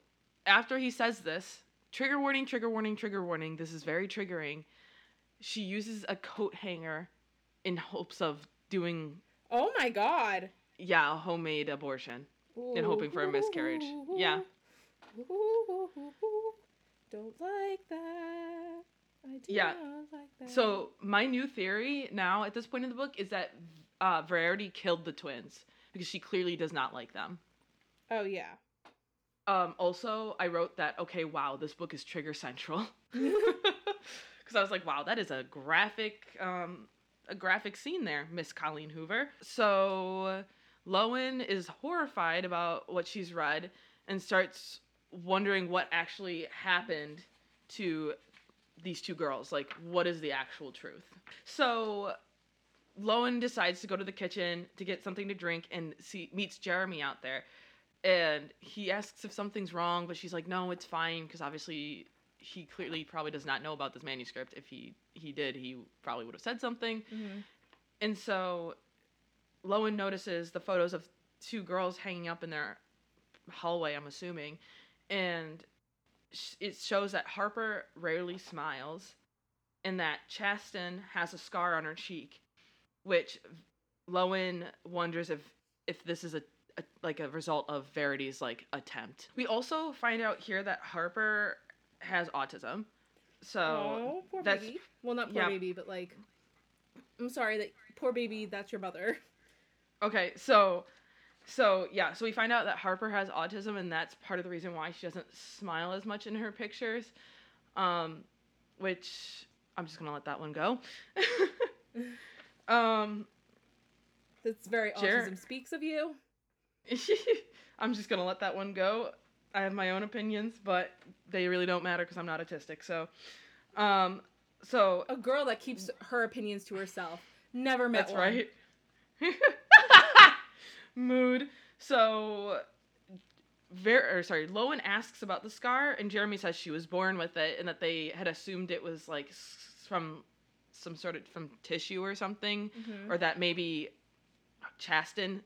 after he says this trigger warning trigger warning trigger warning this is very triggering she uses a coat hanger in hopes of doing Oh my god. yeah a homemade abortion and hoping for a miscarriage. Yeah. Don't like that. I do Yeah. not like that. So my new theory now at this point in the book is that uh, Verity killed the twins because she clearly does not like them. Oh yeah. Um, also, I wrote that okay, wow, this book is trigger central because I was like, wow, that is a graphic, um, a graphic scene there, Miss Colleen Hoover. So Lowen is horrified about what she's read and starts wondering what actually happened to these two girls. Like, what is the actual truth? So Lowen decides to go to the kitchen to get something to drink and see meets Jeremy out there. And he asks if something's wrong, but she's like, "No, it's fine," because obviously he clearly probably does not know about this manuscript. If he he did, he probably would have said something. Mhm. And so Lowen notices the photos of two girls hanging up in their hallway, I'm assuming, and it shows that Harper rarely smiles and that Chastin has a scar on her cheek, which Lowen wonders if if this is a, a like a result of Verity's like attempt. We also find out here that Harper has autism. So oh, poor that's- baby. Well, not poor yeah. baby, but like, I'm sorry that poor baby. That's your mother. Okay, so so yeah, so we find out that Harper has autism and that's part of the reason why she doesn't smile as much in her pictures. Um which I'm just to let that one go. um That's very autism speaks of you. I'm just to let that one go. I have my own opinions, but they really don't matter cuz I'm not autistic. So um so A girl that keeps her opinions to herself. Never met That's one. right. Mood. So, very or sorry, Lowen asks about the scar, and Jeremy says she was born with it, and that they had assumed it was like from some sort of from tissue or something, Mhm. or that maybe Chastin,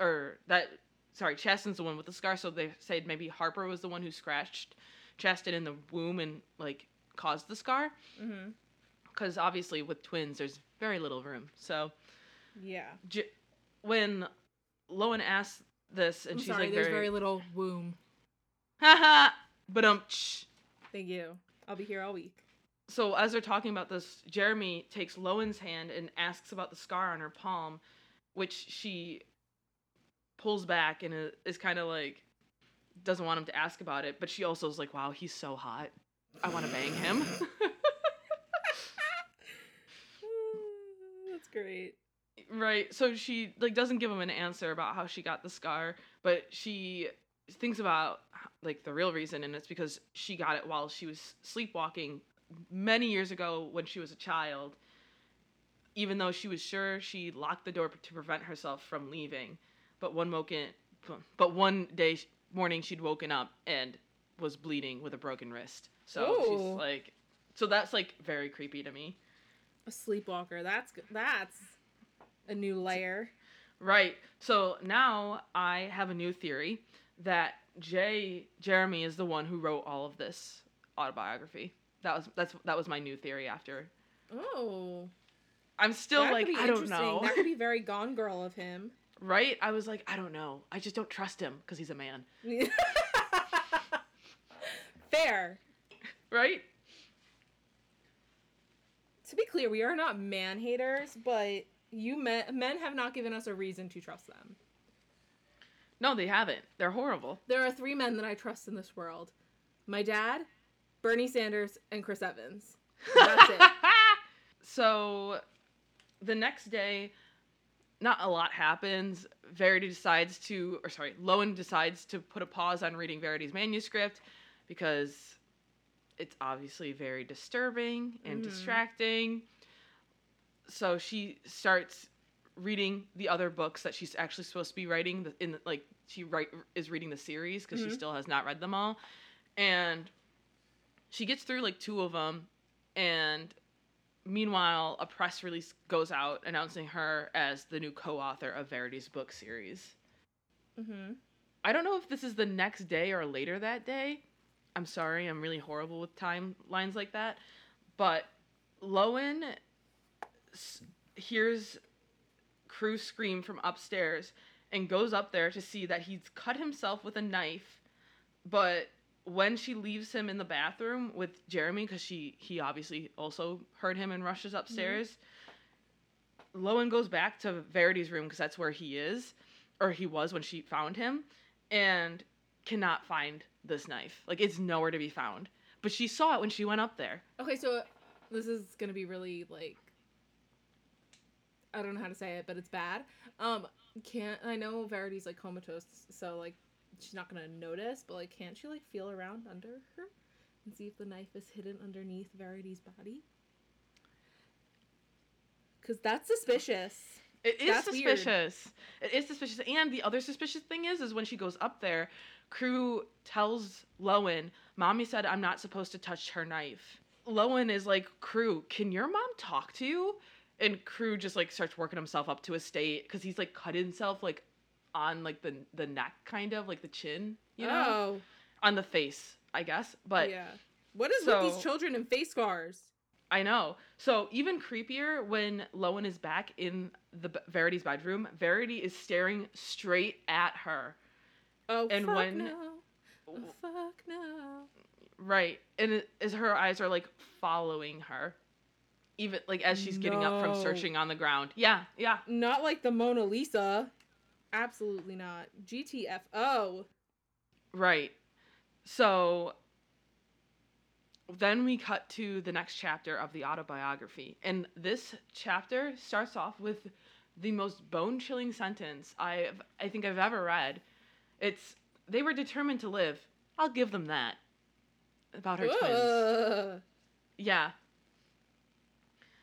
or that sorry, Chastin's the one with the scar. So they said maybe Harper was the one who scratched Chastin in the womb and like caused the scar, because obviously with twins there's very little room. So. Yeah. J- when Lowen asks this, and I'm she's sorry. like there's very, very little womb. haha, but um. Thank you. I'll be here all week. So as they're talking about this, Jeremy takes Lowen's hand and asks about the scar on her palm, which she pulls back and is kind of like doesn't want him to ask about it, but she also is like, "Wow, he's so hot. I want to bang him." That's great. right so she like doesn't give him an answer about how she got the scar but she thinks about like the real reason and it's because she got it while she was sleepwalking many years ago when she was a child even though she was sure she locked the door to prevent herself from leaving but one woken but one day morning she'd woken up and was bleeding with a broken wrist so Ooh. she's like so that's like very creepy to me A sleepwalker. That's that's a new layer. Right. So now I have a new theory that Jay Jeremy is the one who wrote all of this autobiography. That was that's that was my new theory after. Oh. I'm still that like I don't know. That could be very Gone Girl of him. Right? I was like I don't know. I just don't trust him cuz he's a man. Fair. Right? To be clear, we are not man haters, but you men men have not given us a reason to trust them. No, they haven't. They're horrible. There are three men that I trust in this world: my dad, Bernie Sanders, and Chris Evans. That's it. so the next day not a lot happens. Verity decides to, or sorry, Lowen decides to put a pause on reading Verity's manuscript because it's obviously very disturbing and Mhm. distracting. So she starts reading the other books that she's actually supposed to be writing. The, in the, like she write is reading the series because she Mhm. still has not read them all, and she gets through like two of them, and meanwhile, a press release goes out announcing her as the new co-author of Verity's book series. hmm I don't know if this is the next day or later that day. I'm sorry, I'm really horrible with timelines like that. But Lowen s- hears Crew scream from upstairs and goes up there to see that he's cut himself with a knife. But when she leaves him in the bathroom with Jeremy, because she he obviously also heard him and rushes upstairs. Lowen goes back to Verity's room because that's where he is, or he was when she found him, and cannot find this knife. Like it's nowhere to be found. But she saw it when she went up there. Okay, so this is gonna be really like I don't know how to say it, but it's bad. Um, can't I know Verity's like comatose, so like she's not gonna notice, but like can't she like feel around under her and see if the knife is hidden underneath Verity's body? Cause that's suspicious. It is That's weird. suspicious. It is suspicious. And the other suspicious thing is, is when she goes up there, Crew tells Lowen, "Mommy said I'm not supposed to touch her knife." Lowen is like, "Crew, can your mom talk to you?" And Crew just like starts working himself up to a state because he's like cut himself like on like the the neck, kind of like the chin, you know, oh, on the face, I guess. But yeah. What is with these children and face scars? I know. So even creepier when Lowen is back in the Verity's bedroom, Verity is staring straight at her. Oh, And fuck when- no. Oh, fuck no. Right. And it, as her eyes are like following her. Even like as she's getting up from searching on the ground. Yeah, yeah. Not like the Mona Lisa. Absolutely not. GTFO. Right. So then we cut to the next chapter of the autobiography. And this chapter starts off with the most bone-chilling sentence I've I think I've ever read. It's they were determined to live. I'll give them that. About her twins. Yeah.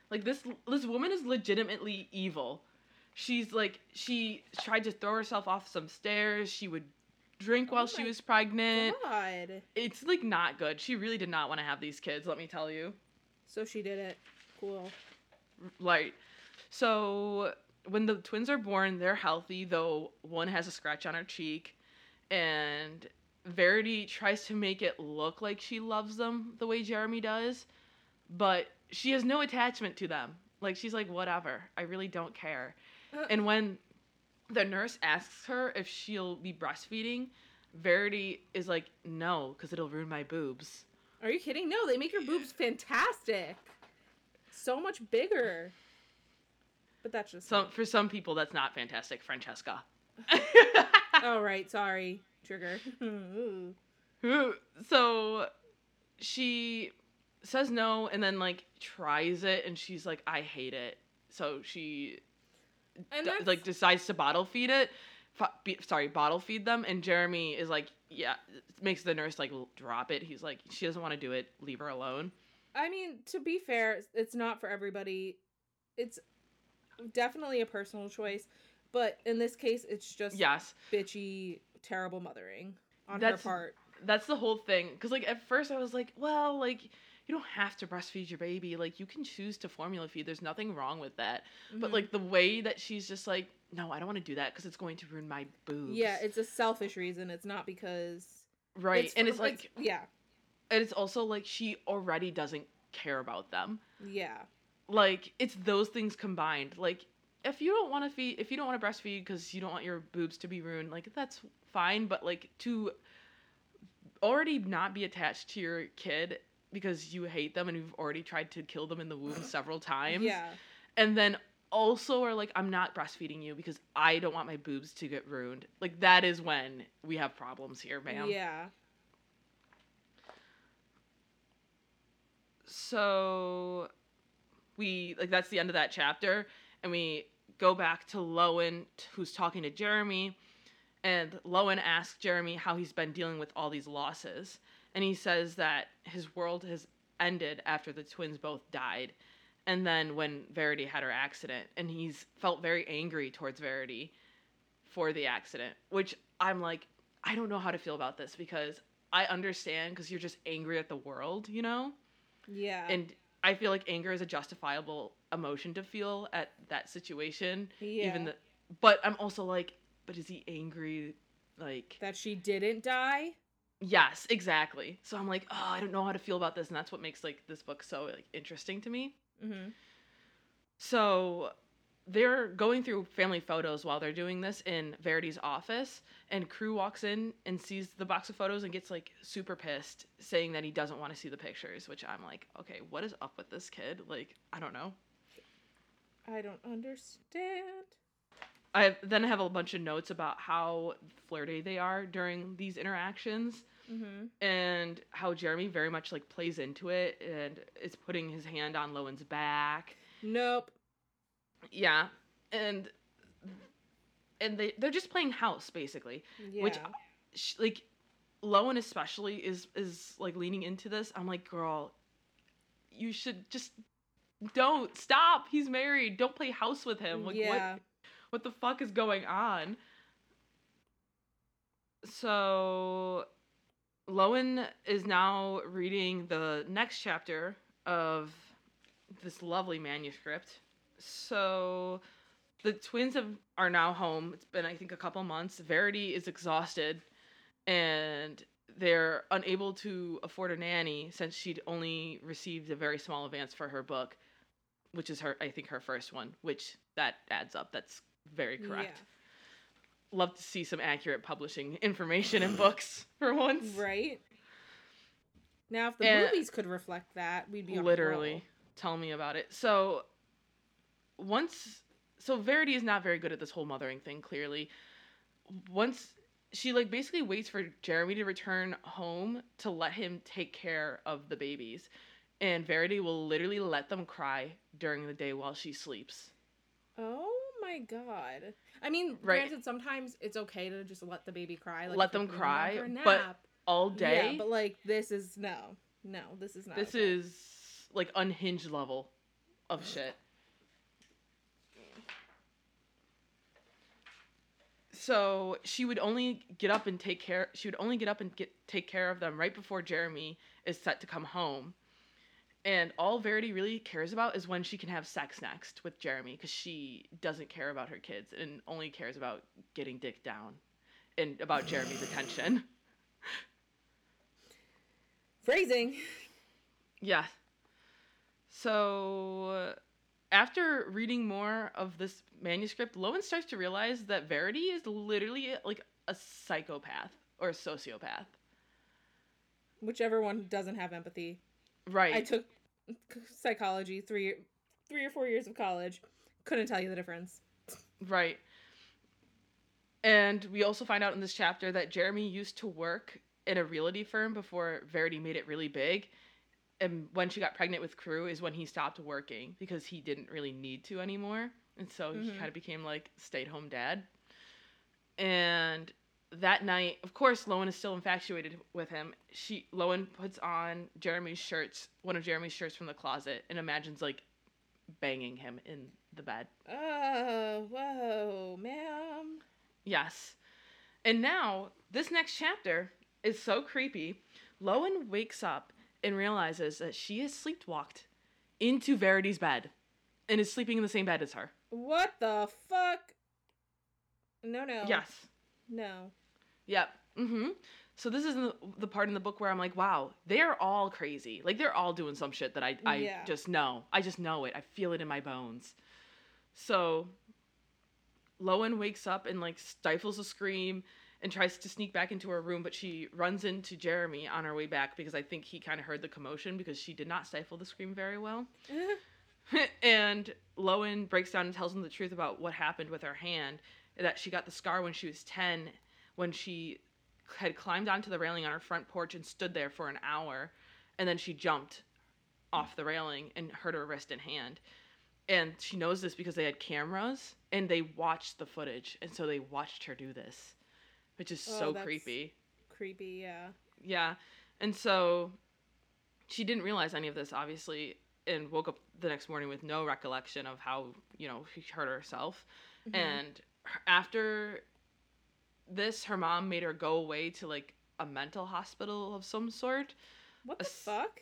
Like this this woman is legitimately evil. She's like she tried to throw herself off some stairs. She would drink while Oh she was pregnant. God. It's like not good. She really did not want to have these kids, let me tell you. So she did it. Cool. Right. so when the twins are born, they're healthy, though one has a scratch on her cheek and Verity tries to make it look like she loves them the way Jeremy does, but she has no attachment to them. Like she's like whatever. I really don't care. And when the nurse asks her if she'll be breastfeeding, Verity is like, "No, cuz it'll ruin my boobs." Are you kidding? No, they make your boobs fantastic. So much bigger. But that's just Some for some people that's not fantastic, Francesca. Oh right, sorry. Trigger. So she says no and then like tries it and she's like I hate it. So she d- like decides to bottle feed it. F- be, sorry, bottle feed them and Jeremy is like yeah, makes the nurse like drop it. He's like she doesn't want to do it. Leave her alone. I mean, to be fair, it's not for everybody. It's definitely a personal choice, but in this case, it's just Yes. bitchy, terrible mothering on That's- her part. That's the whole thing cuz like at first I was like, well, like you don't have to breastfeed your baby. Like you can choose to formula feed. There's nothing wrong with that. But Mhm. like the way that she's just like, no, I don't want to do that because it's going to ruin my boobs. yeah, it's a selfish reason. It's not because right, and for- it's like, yeah, and it's also like she already doesn't care about them. yeah, Like it's those things combined. Like if you don't want to feed, if you don't want to breastfeed because you don't want your boobs to be ruined, like that's fine. But like to already not be attached to your kid because you hate them and you've already tried to kill them in the womb several times. yeah. and then also are like i'm not breastfeeding you because i don't want my boobs to get ruined like that is when we have problems here ma'am Yeah. so we like that's the end of that chapter and we go back to lowen who's talking to jeremy and lowen asks jeremy how he's been dealing with all these losses and he says that his world has ended after the twins both died and then when verity had her accident and he's felt very angry towards verity for the accident which i'm like i don't know how to feel about this because i understand because you're just angry at the world you know Yeah. and I feel like anger is a justifiable emotion to feel at that situation. yeah. Even the, but I'm also like, but is he angry? Like, that she didn't die. Yes, exactly. So I'm like, oh, I don't know how to feel about this, and that's what makes like this book so like interesting to me. Mm-hmm. So they're going through family photos while they're doing this in Verity's office, and Crew walks in and sees the box of photos and gets like super pissed, saying that he doesn't want to see the pictures. Which I'm like, okay, what is up with this kid? Like, I don't know. I don't understand. I then have a bunch of notes about how flirty they are during these interactions Mm-hmm. and how Jeremy very much like plays into it and is putting his hand on Lowen's back. Nope. Yeah. And and they they're just playing house basically, Yeah. which like Lowen especially is is like leaning into this. I'm like, "Girl, you should just don't stop. He's married. Don't play house with him. Like yeah. what what the fuck is going on? So Lowen is now reading the next chapter of this lovely manuscript. So the twins have are now home. It's been I think a couple months. Verity is exhausted and they're unable to afford a nanny since she'd only received a very small advance for her book, which is her I think her first one, which that adds up. That's very correct. Love to see some accurate publishing information in books for once. Right. Now, if the And- movies could reflect that, we'd be Literally. Tell me about it. So once so Verity is not very good at this whole mothering thing, clearly. Once she like basically waits for Jeremy to return home to let him take care of the babies. And Verity will literally let them cry during the day while she sleeps. Oh my god. I mean, Right. granted, sometimes it's okay to just let the baby cry. Like Let them cry, but. All day. Yeah, but like this is no, no, this is not. this okay. is like unhinged level of shit. So she would only get up and take care. She would only get up and get take care of them right before Jeremy is set to come home, and all Verity really cares about is when she can have sex next with Jeremy because she doesn't care about her kids and only cares about getting dick down, and about Jeremy's attention. phrasing. Yeah. So after reading more of this manuscript, Lowen starts to realize that Verity is literally like a psychopath or a sociopath. Whichever one doesn't have empathy. Right. I took psychology three, three or four years of college. Couldn't tell you the difference. right. And we also find out in this chapter that Jeremy used to work in a realty firm before Verity made it really big. And when she got pregnant with Crew is when he stopped working because he didn't really need to anymore. And so he Mhm. kind of became like stay at home dad. And that night, of course, Lowen is still infatuated with him. She Lowen puts on Jeremy's shirts, one of Jeremy's shirts from the closet, and imagines like banging him in the bed. Oh, whoa, ma'am. Yes. And now, this next chapter is so creepy. Lowen wakes up and realizes that she has sleepwalked into Verity's bed and is sleeping in the same bed as her. What the fuck? No, no. Yes. No. Yep. Mm-hmm. So this is the, the part in the book where I'm like, wow, they're all crazy. Like they're all doing some shit that I I Yeah. just know. I just know it. I feel it in my bones. So Lowen wakes up and like stifles a scream and tries to sneak back into her room, but she runs into Jeremy on her way back because I think he kind of heard the commotion because she did not stifle the scream very well. and Lowen breaks down and tells him the truth about what happened with her hand. That she got the scar when she was 10, when she had climbed onto the railing on her front porch and stood there for an hour. And then she jumped off the railing and hurt her wrist and hand. And she knows this because they had cameras and they watched the footage. And so they watched her do this, which is Oh, so creepy. Creepy, yeah. Yeah. And so she didn't realize any of this, obviously, and woke up the next morning with no recollection of how, you know, she hurt herself. Mhm. And after this, her mom made her go away to like a mental hospital of some sort, what the s- fuck?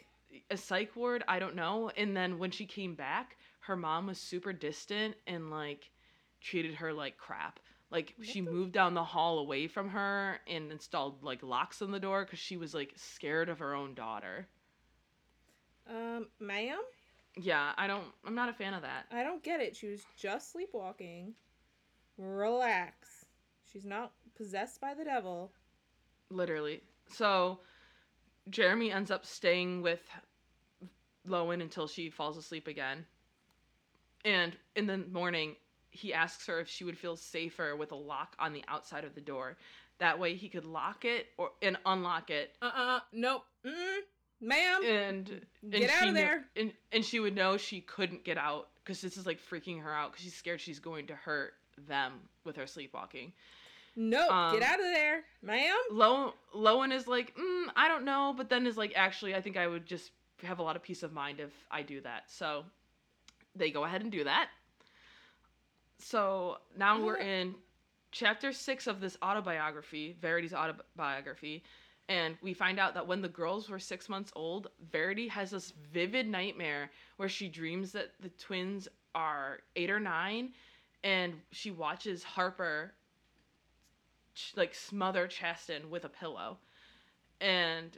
a psych ward, I don't know. And then when she came back, her mom was super distant and like treated her like crap. Like What she the- moved down the hall away from her and installed like locks on the door because she was like scared of her own daughter. Um, ma'am? Yeah, I don't. I'm not a fan of that. I don't get it. She was just sleepwalking. Relax. She's not possessed by the devil. Literally. So, Jeremy ends up staying with Lowen until she falls asleep again. And in the morning, he asks her if she would feel safer with a lock on the outside of the door. That way, he could lock it or and unlock it. Uh uh Nope. Mm-mm. Ma'am. And, and Get out of kno- there. and and she would know she couldn't get out because this is like freaking her out because she's scared she's going to hurt them with her sleepwalking. Nope. um, Get out of there. Ma'am. Lo- Lowen is like, mm, I don't know, but then is like, actually, I think I would just have a lot of peace of mind if I do that. So they go ahead and do that. So now we're in chapter six of this autobiography, Verity's autobiography. And we find out that when the girls were six months old, Verity has this vivid nightmare where she dreams that the twins are eight or nine, and she watches Harper like smother Chastin with a pillow. And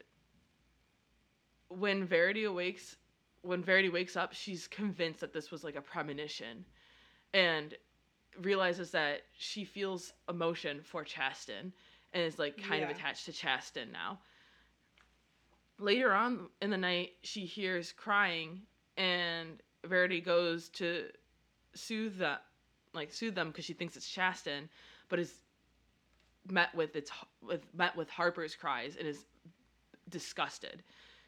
when Verity awakes, when Verity wakes up, she's convinced that this was like a premonition and realizes that she feels emotion for Chastin and is like kind of attached to Chastin now. Later on in the night, she hears crying and Verity goes to soothe the like soothe them because she thinks it's Chastin, but is met with its with met with Harper's cries and is disgusted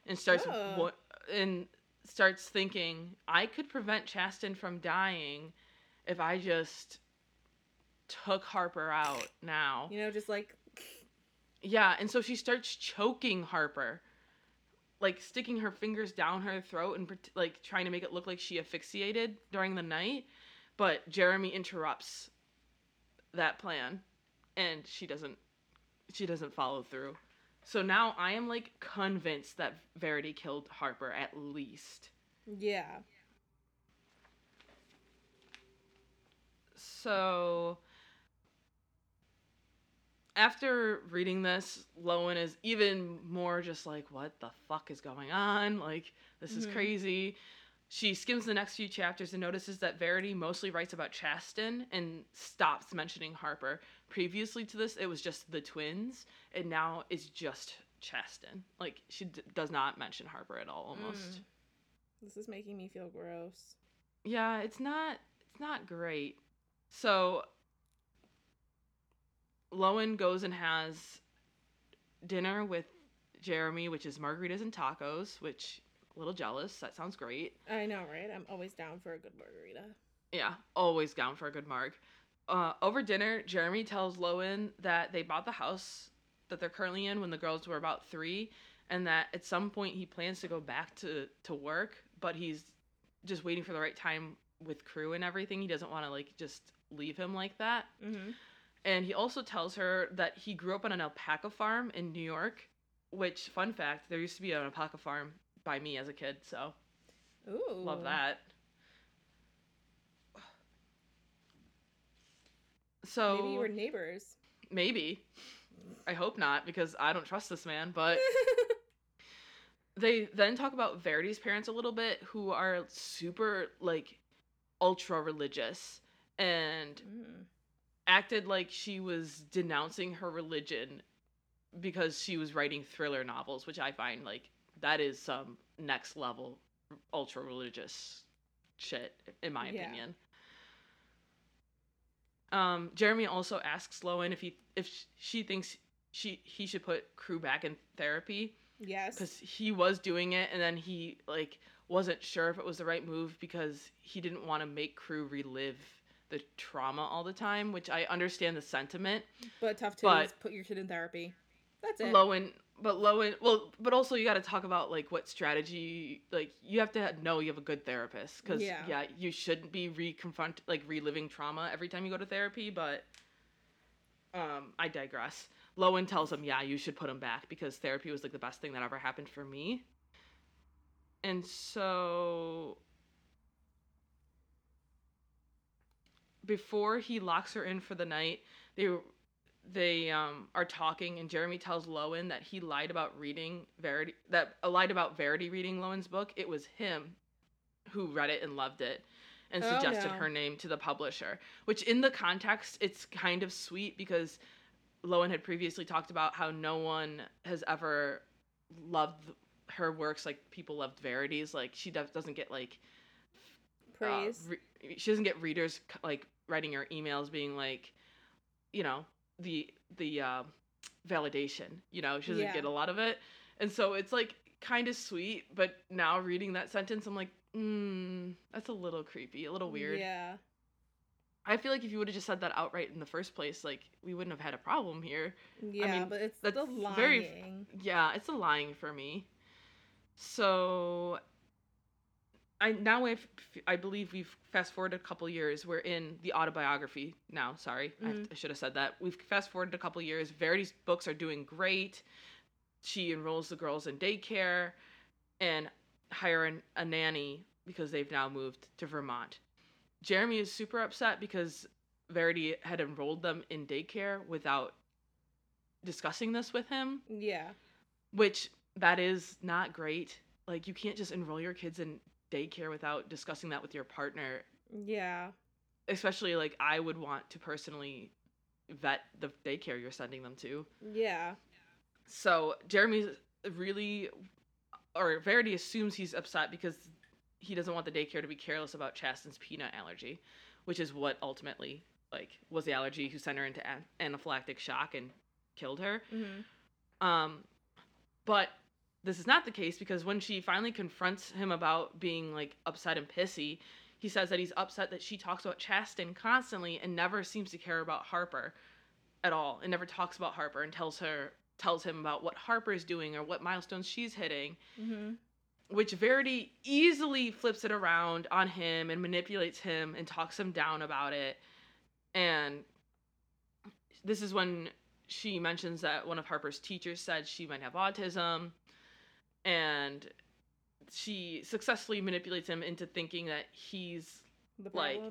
and starts Oh. and starts thinking I could prevent Chastin from dying if I just took Harper out now. You know, just like Yeah, and so she starts choking Harper. Like sticking her fingers down her throat and like trying to make it look like she asphyxiated during the night, but Jeremy interrupts that plan and she doesn't she doesn't follow through. So now I am like convinced that Verity killed Harper at least. yeah. So after reading this, Lowen is even more just like, what the fuck is going on? Like, this is Mhm. crazy. She skims the next few chapters and notices that Verity mostly writes about Chastin and stops mentioning Harper. Previously to this, it was just the twins, and now it's just Chastin. Like, she d- does not mention Harper at all, almost. Mm. This is making me feel gross. Yeah, it's not it's not great. So Lowen goes and has dinner with Jeremy, which is margaritas and tacos, which a little jealous. That sounds great. I know, right? I'm always down for a good margarita. Yeah, always down for a good marg. Uh, over dinner, Jeremy tells Lowen that they bought the house that they're currently in when the girls were about three, and that at some point he plans to go back to to work, but he's just waiting for the right time with crew and everything. He doesn't want to like just leave him like that. Mm-hmm. And he also tells her that he grew up on an alpaca farm in New York, which fun fact, there used to be an alpaca farm by me as a kid, so Ooh. love that. So Maybe you were neighbors. Maybe. I hope not because I don't trust this man, but they then talk about Verity's parents a little bit who are super like ultra religious and Mm. acted like she was denouncing her religion because she was writing thriller novels, which I find like that is some next level ultra religious shit in my Yeah. opinion. Um, Jeremy also asks Lowen if he if she thinks she he should put crew back in therapy Yes. because he was doing it and then he like wasn't sure if it was the right move because he didn't want to make crew relive the trauma all the time which i understand the sentiment But tough to but- put your kid in therapy. That's it. lowen but lowen well but also you got to talk about like what strategy like you have to know you have a good therapist because Yeah. yeah. you shouldn't be reconfront like reliving trauma every time you go to therapy but um i digress lowen tells him yeah you should put him back because therapy was like the best thing that ever happened for me and so before he locks her in for the night they they um are talking and Jeremy tells Lowen that he lied about reading Verity that uh, lied about Verity reading Lowen's book. It was him who read it and loved it and Oh, suggested no. her name to the publisher. Which in the context, it's kind of sweet because Lowen had previously talked about how no one has ever loved her works like people loved Verity's. Like she does, doesn't get like uh, Praise. re- she doesn't get readers like writing her emails being like, you know, the the uh, validation. You know, she doesn't Yeah. get a lot of it, and so it's like kind of sweet. But now reading that sentence, I'm like, mm, that's a little creepy, a little weird. Yeah. I feel like if you would have just said that outright in the first place, like we wouldn't have had a problem here. Yeah, mean, but it's that's the lying. very- Yeah, it's a lying for me. So I now I've, I believe we've fast forwarded a couple years. We're in the autobiography now. Sorry, I, Mhm. I should have said that. We've fast forwarded a couple years. Verity's books are doing great. She enrolls the girls in daycare and hire an, a nanny because they've now moved to Vermont. Jeremy is super upset because Verity had enrolled them in daycare without discussing this with him, Yeah. which that is not great. Like you can't just enroll your kids in daycare without discussing that with your partner. Yeah. Especially like I would want to personally vet the daycare you're sending them to. Yeah. So Jeremy's really, or Verity assumes he's upset because he doesn't want the daycare to be careless about Chastin's peanut allergy, which is what ultimately like was the allergy who sent her into an- anaphylactic shock and killed her. hmm Um, but this is not the case because when she finally confronts him about being like upset and pissy, he says that he's upset that she talks about Chastin constantly and never seems to care about Harper at all and never talks about Harper and tells her tells him about what Harper's doing or what milestones she's hitting, hmm which Verity easily flips it around on him and manipulates him and talks him down about it. And this is when she mentions that one of Harper's teachers said she might have autism and she successfully manipulates him into thinking that he's The like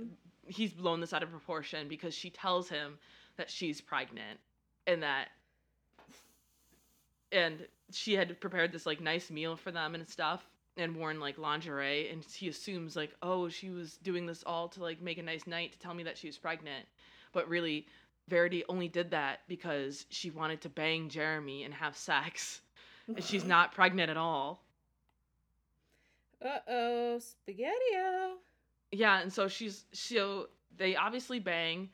he's blown this out of proportion because she tells him that she's pregnant and that and she had prepared this like nice meal for them and stuff and worn like lingerie and he assumes like oh she was doing this all to like make a nice night to tell me that she was pregnant. But really Verity only did that because she wanted to bang Jeremy and have sex and she's not pregnant at all Uh oh, spaghetti-o. Yeah, and so she's so they obviously bang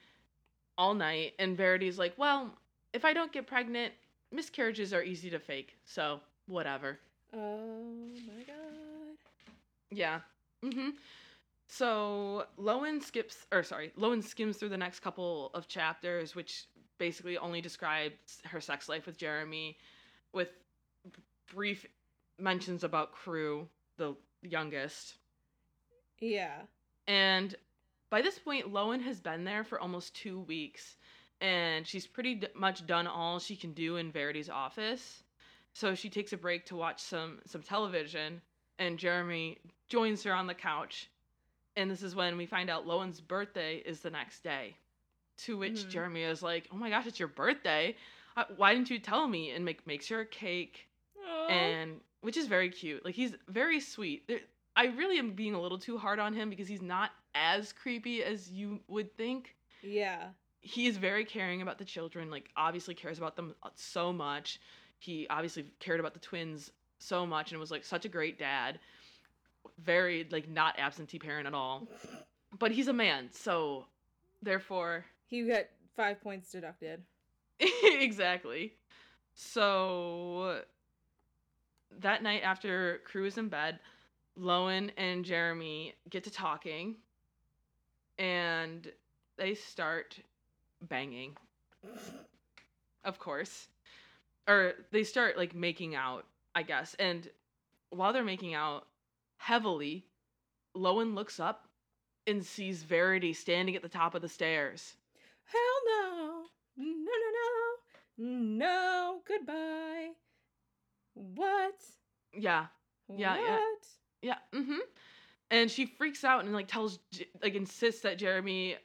all night, and Verity's like, well, if I don't get pregnant, miscarriages are easy to fake, so whatever. Oh my god. Yeah. Mm-hmm. So Lowen skips, or sorry, Lowen skims through the next couple of chapters, which basically only describes her sex life with Jeremy, with brief mentions about Crew, the youngest. Yeah. And by this point, Lowen has been there for almost two weeks, and she's pretty d- much done all she can do in Verity's office. So she takes a break to watch some some television, and Jeremy joins her on the couch. And this is when we find out Lowen's birthday is the next day. To which Mhm. Jeremy is like, "Oh my gosh, it's your birthday! Uh, Why didn't you tell me?" And make makes her a cake. And which is very cute. Like he's very sweet. There, I really am being a little too hard on him because he's not as creepy as you would think. yeah. He is very caring about the children. Like obviously cares about them uh, so much. He obviously cared about the twins so much and was like such a great dad. Very like not absentee parent at all. But he's a man, so therefore He got five points deducted. exactly. So that night after Crew is in bed, Lowen and Jeremy get to talking and they start banging. Of course. Or they start like making out, I guess. And while they're making out heavily, Lowen looks up and sees Verity standing at the top of the stairs. Hell no. No, no, no. No, goodbye. What? Yeah, Yeah, what? yeah. Yeah. Mm-hmm. And she freaks out and like tells, like insists that Jeremy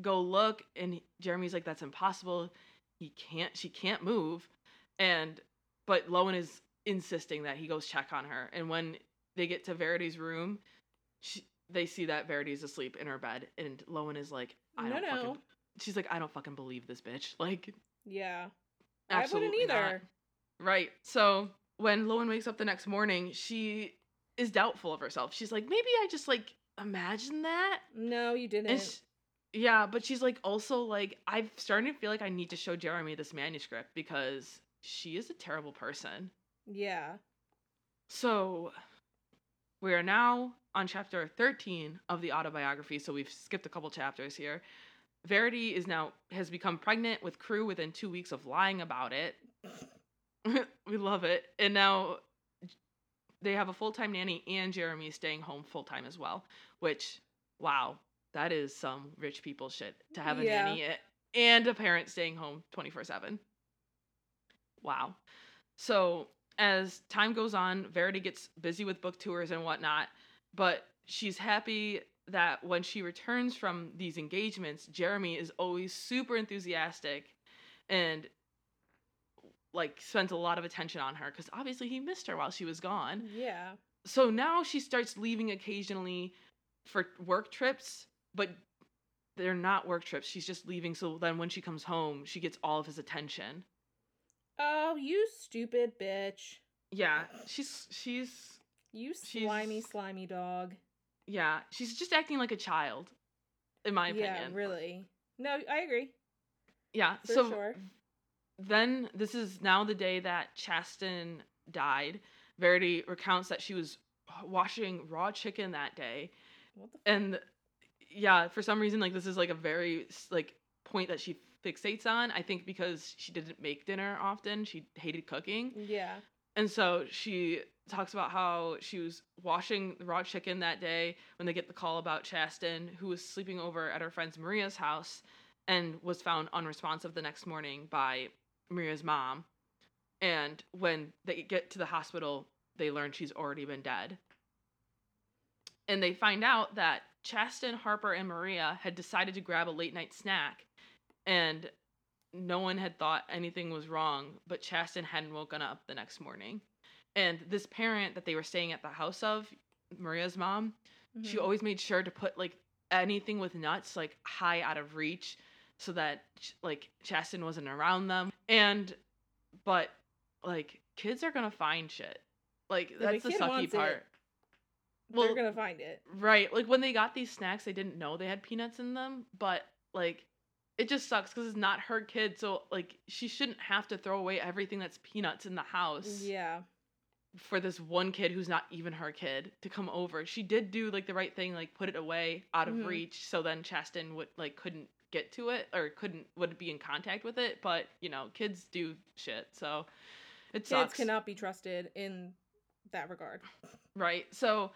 go look, and Jeremy's like, "That's impossible. He can't. She can't move." And but Lowen is insisting that he goes check on her. And when they get to Verity's room, she, they see that Verity's asleep in her bed, and Lowen is like, I No, don't no. fucking. She's like, I don't fucking believe this bitch. Like, Yeah. I wouldn't absolutely not. either. Right. So when Lowen wakes up the next morning, she is doubtful of herself. She's like, maybe I just like imagined that. No, you didn't. And sh- yeah, but she's like also like I'm starting to feel like I need to show Jeremy this manuscript because she is a terrible person. yeah. So we are now on chapter 13 of the autobiography, so we've skipped a couple chapters here. Verity is now has become pregnant with Crew within 2 weeks of lying about it. we love it. And now they have a full-time nanny and Jeremy staying home full-time as well, which wow, that is some rich people shit to have a Yeah. nanny and a parent staying home 24/7. Wow. So as time goes on, Verity gets busy with book tours and whatnot, but she's happy that when she returns from these engagements, Jeremy is always super enthusiastic and like spends a lot of attention on her because obviously he missed her while she was gone. Yeah. So now she starts leaving occasionally for work trips, but they're not work trips. She's just leaving so then when she comes home, she gets all of his attention. Oh, you stupid bitch. Yeah, she's she's You She's- slimy, slimy dog. yeah, she's just acting like a child in my opinion. Yeah, really. No, I agree. Yeah, For so sure. Then this is now the day that Chastin died. Verity recounts that she was washing raw chicken that day What the f- and yeah for some reason like this is like a very like point that she fixates on i think because she didn't make dinner often she hated cooking Yeah. and so she talks about how she was washing the raw chicken that day when they get the call about chastin who was sleeping over at her friend's maria's house and was found unresponsive the next morning by maria's mom and when they get to the hospital they learn she's already been dead and they find out that Chastin, Harper, and Maria had decided to grab a late night snack, and no one had thought anything was wrong, but Chastin hadn't woken up the next morning. And this parent that they were staying at the house of, Maria's mom, she Mhm. always made sure to put like anything with nuts like high out of reach so that like Chastin wasn't around them. And but like kids are gonna find shit. Like that's the sucky wants it, part. They're Well- gonna find it. Right. Like when they got these snacks, they didn't know they had peanuts in them, but like it just sucks because it's not her kid. So like she shouldn't have to throw away everything that's peanuts in the house Yeah. for this one kid who's not even her kid to come over. She did do like the right thing, like put it away out of Mhm. reach, so then Chastin would like couldn't get to it or couldn't would be in contact with it. But you know, kids do shit, so it Kids sucks. cannot be trusted in that regard. Right. So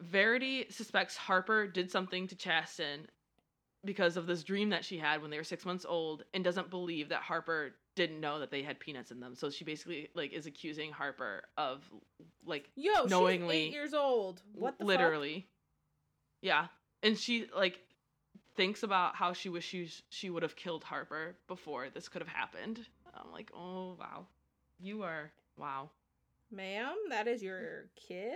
Verity suspects Harper did something to Chastin because of this dream that she had when they were six months old and doesn't believe that Harper didn't know that they had peanuts in them. So she basically like is accusing Harper of like Yo, Knowingly- she's eight years old. What the fuck? literally. Yeah. And she like thinks about how she wishes she would have killed Harper before this could have happened. I'm like, oh wow. You are wow. Ma'am, that is your kid?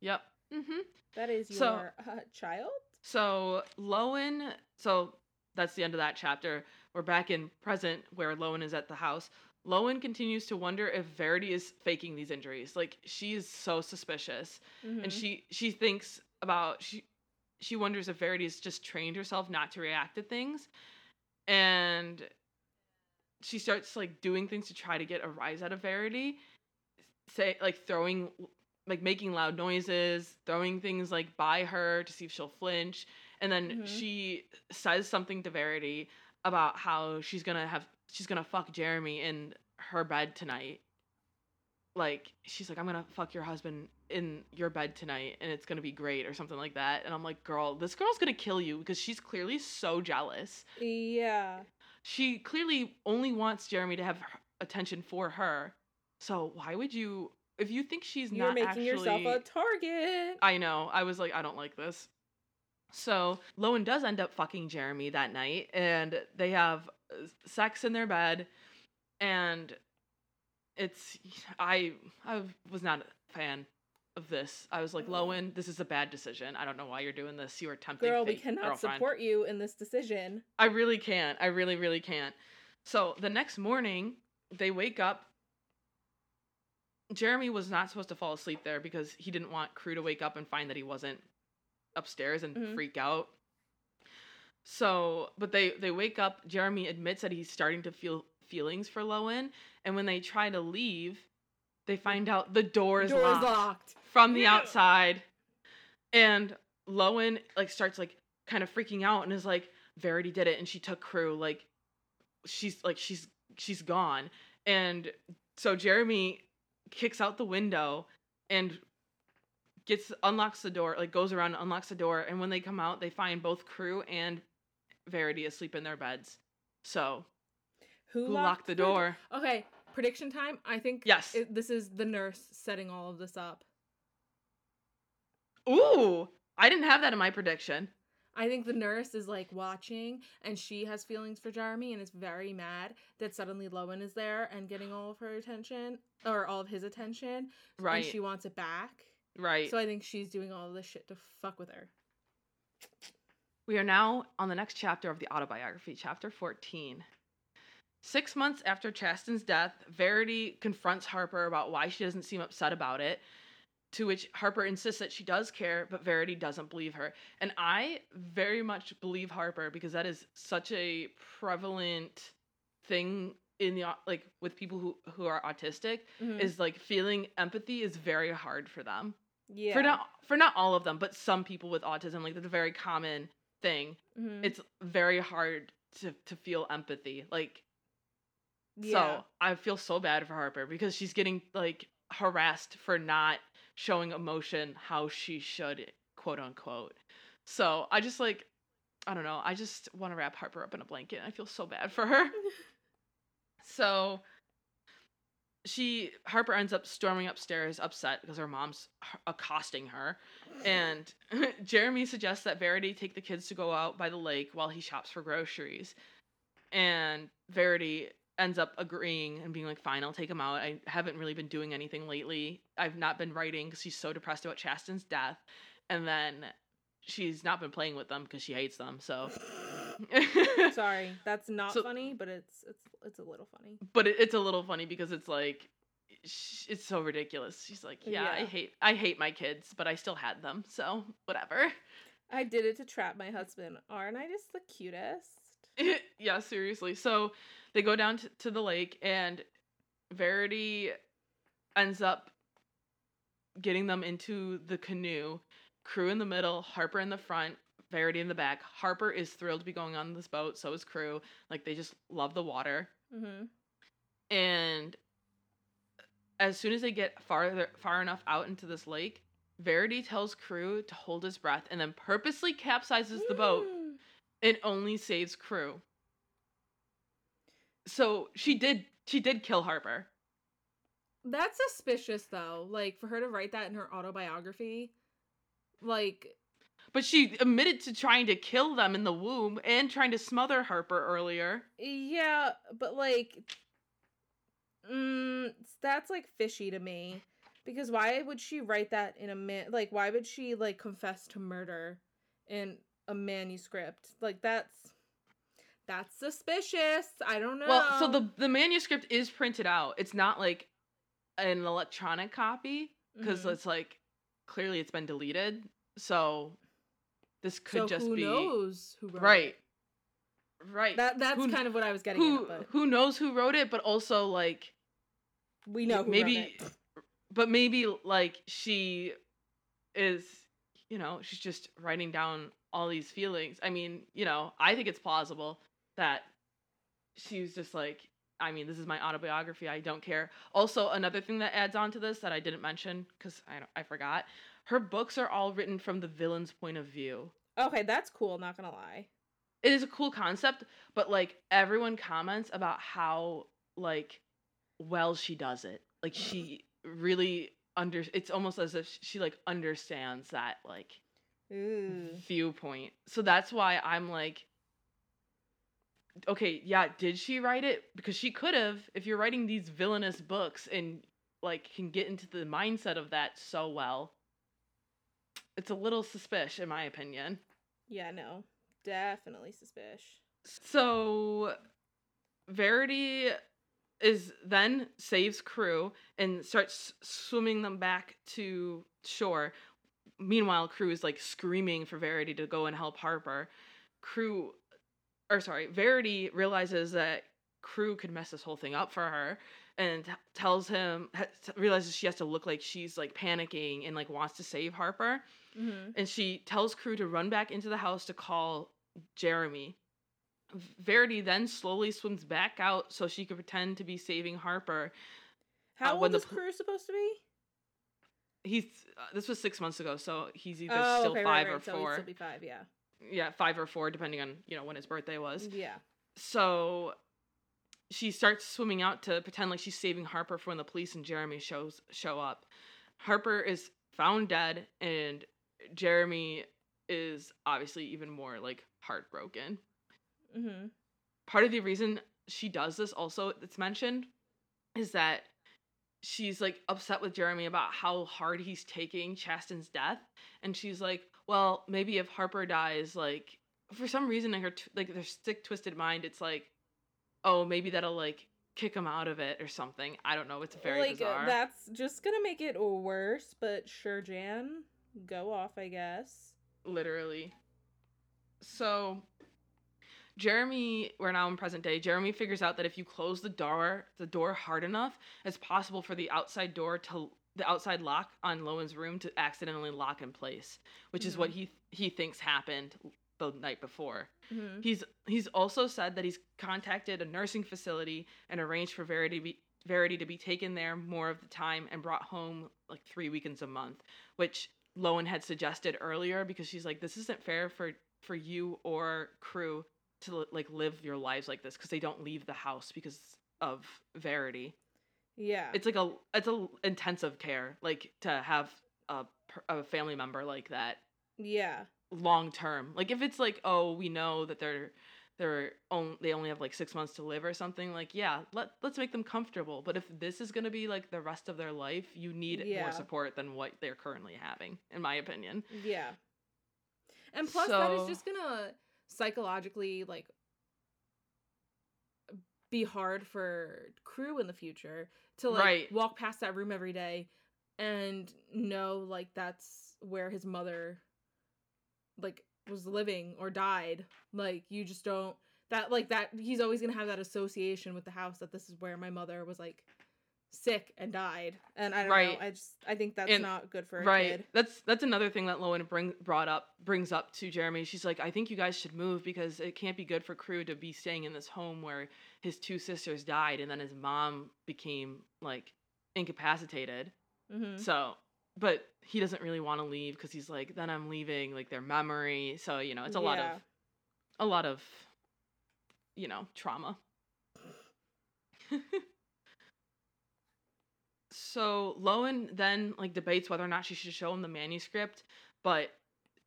Yep. Mm-hmm. That is your So- uh, child? So Lowen, so that's the end of that chapter. We're back in present where Lowen is at the house. Lowen continues to wonder if Verity is faking these injuries. Like she is so suspicious, and Mhm. she she thinks about she she wonders if Verity's just trained herself not to react to things, and she starts like doing things to try to get a rise out of Verity. Say like throwing like making loud noises, throwing things like by her to see if she'll flinch. And then Mhm. she says something to Verity about how she's gonna have she's gonna fuck Jeremy in her bed tonight. Like she's like, I'm gonna fuck your husband in your bed tonight and it's gonna be great or something like that. And I'm like, girl, this girl's gonna kill you because she's clearly so jealous. Yeah. She clearly only wants Jeremy to have attention for her. So why would you if you think she's You're not making actually yourself a target. I know. I was like, I don't like this. So Lowen does end up fucking Jeremy that night, and they have uh, sex in their bed, and it's I I was not a fan. of this. I was like, Lowen, this is a bad decision. I don't know why you're doing this. You are tempting Girl, we cannot girlfriend." support you in this decision. I really can't. I really, really can't. So the next morning, they wake up. Jeremy was not supposed to fall asleep there because he didn't want Crew to wake up and find that he wasn't upstairs and Mhm. freak out. So, but they they wake up. Jeremy admits that he's starting to feel feelings for Lowen, and when they try to leave, they find out the door is Door is locked locked. from the Yeah. outside. And Lowen like starts like kind of freaking out and is like Verity did it and she took crew like she's like she's she's gone. And so Jeremy kicks out the window and gets unlocks the door like goes around and unlocks the door. And when they come out they find both crew and Verity asleep in their beds. So Who, who locked the door? Okay, prediction time. I think Yes. it- this is the nurse setting all of this up. ooh I didn't have that in my prediction I think the nurse is like watching and she has feelings for Jeremy and is very mad that suddenly Lowen is there and getting all of her attention or all of his attention. right And she wants it back. right So I think she's doing all this shit to fuck with her. We are now on the next chapter of the autobiography, chapter 14. Six months after Chastin's death, Verity confronts Harper about why she doesn't seem upset about it, to which Harper insists that she does care, but Verity doesn't believe her. And I very much believe Harper because that is such a prevalent thing in the like with people who who are autistic Mhm. is like feeling empathy is very hard for them yeah. for not for not all of them but some people with autism like that's a very common thing Mhm. it's very hard to to feel empathy like yeah. so i feel so bad for harper because she's getting like harassed for not showing emotion how she should quote unquote. So i just like i don't know i just want to wrap harper up in a blanket. I feel so bad for her. So she harper ends up storming upstairs upset because her mom's accosting her. And jeremy suggests that verity take the kids to go out by the lake while he shops for groceries. And verity ends up agreeing and being like fine i'll take him out. I haven't really been doing anything lately. I've not been writing because she's so depressed about chastin's death. And then she's not been playing with them because she hates them so. Sorry, that's not So- funny, but it's it's it's a little funny. but it, it's a little funny because it's like it's so ridiculous. She's like yeah, i hate i hate my kids but i still had them so whatever. I did it to trap my husband. Aren't I just the cutest? yeah seriously. So they go down to, to the lake and verity ends up getting them into the canoe. Crew in the middle harper in the front verity in the back. Harper is thrilled to be going on this boat so is crew. Like they just love the water. Mm-hmm. and as soon as they get farther far enough out into this lake verity tells crew to hold his breath and then purposely capsizes the boat and only saves crew so she did she did kill harper That's suspicious though. Like for her to write that in her autobiography. Like but she admitted to trying to kill them in the womb and trying to smother harper earlier yeah, but like mm, that's like fishy to me. Because why would she write that in a man like why would she like confess to murder in a manuscript? Like that's that's suspicious. I don't know. well so the the manuscript is printed out it's not like an electronic copy because Mhm. it's like clearly it's been deleted so this could so just who be knows who wrote right it? right That that's Who- kind of what I was getting who at, but who knows who wrote it but also like we know who maybe but maybe like she is you know she's just writing down all these feelings. I mean you know i think it's plausible that she was just like i mean this is my autobiography i don't care. Also another thing that adds on to this that i didn't mention because I, don't- I forgot her books are all written from the villain's point of view. Okay, that's cool, not gonna lie. it is a cool concept but like everyone comments about how like well she does it. Like she really under it's almost as if she like understands that like Ooh. viewpoint so that's why i'm like okay yeah did she write it because she could have if you're writing these villainous books and like can get into the mindset of that so well. It's a little suspicious in my opinion. Yeah, no. Definitely suspicious. So Verity is then saves crew and starts swimming them back to shore. Meanwhile, crew is like screaming for Verity to go and help Harper. Crew or sorry, Verity realizes that crew could mess this whole thing up for her and t- tells him realizes she has to look like she's like panicking and like wants to save Harper Mm-hmm. and she tells crew to run back into the house to call Jeremy. Verity then slowly swims back out so she could pretend to be saving Harper. How Uh, old the is pl- crew supposed to be? He's uh, this was six months ago, so he's either oh, still okay, five right, or right. So he'd four. still be five, yeah. Yeah, five or four, depending on you know when his birthday was. Yeah. So she starts swimming out to pretend like she's saving Harper for when the police and Jeremy shows show up. Harper is found dead, and Jeremy is obviously even more like heartbroken. Mm-hmm. Part of the reason she does this also that's mentioned is that she's like upset with Jeremy about how hard he's taking Chastin's death and she's like, well, maybe if Harper dies like for some reason in her t- like their sick twisted mind it's like oh, maybe that'll like kick him out of it or something. I don't know, it's very like bizarre. that's just gonna make it worse, but sure, Jan, go off, I guess. literally. So Jeremy, we're now in present day. Jeremy figures out that if you close the door, the door hard enough, it's possible for the outside door to the outside lock on Lowen's room to accidentally lock in place, which is what he he thinks happened the night before. Mm-hmm. He's he's also said that he's contacted a nursing facility and arranged for Verity be, Verity to be taken there more of the time and brought home like three weekends a month, which Lowen had suggested earlier because she's like, this isn't fair for for you or crew to like live your lives like this because they don't leave the house because of Verity. Yeah. It's like a it's a intensive care like to have a a family member like that yeah. long term. Like if it's like, oh, we know that they're they're on, they only have like six months to live or something. Like, yeah, let let's make them comfortable. But if this is gonna be like the rest of their life, you need Yeah. more support than what they're currently having, in my opinion. Yeah. And plus, that is just gonna psychologically like be hard for crew in the future to like Right. walk past that room every day and know like that's where his mother like was living or died. Like you just don't that like that he's always gonna have that association with the house that this is where my mother was like sick and died. And I don't Right. know. I just I think that's And- not good for a right. kid. That's that's another thing that Lowen bring brought up brings up to Jeremy. She's like, I think you guys should move because it can't be good for crew to be staying in this home where his two sisters died and then his mom became like incapacitated. Mm-hmm. So, but he doesn't really want to leave because he's like, then I'm leaving like their memory. So you know, it's a lot of a lot of you know trauma. so Lowen then like debates whether or not she should show him the manuscript, but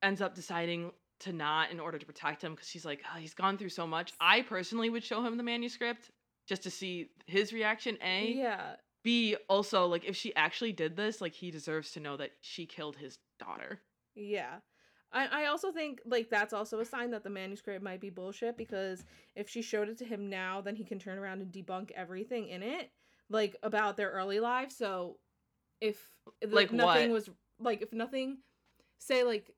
ends up deciding to not in order to protect him because she's like, "Ah, he's gone through so much. I personally would show him the manuscript just to see his reaction. A, Yeah. B also like if she actually did this, like he deserves to know that she killed his daughter. Yeah. I, I also think like that's also a sign that the manuscript might be bullshit because if she showed it to him now, then he can turn around and debunk everything in it, like about their early lives. So if Like nothing what? was like if nothing say like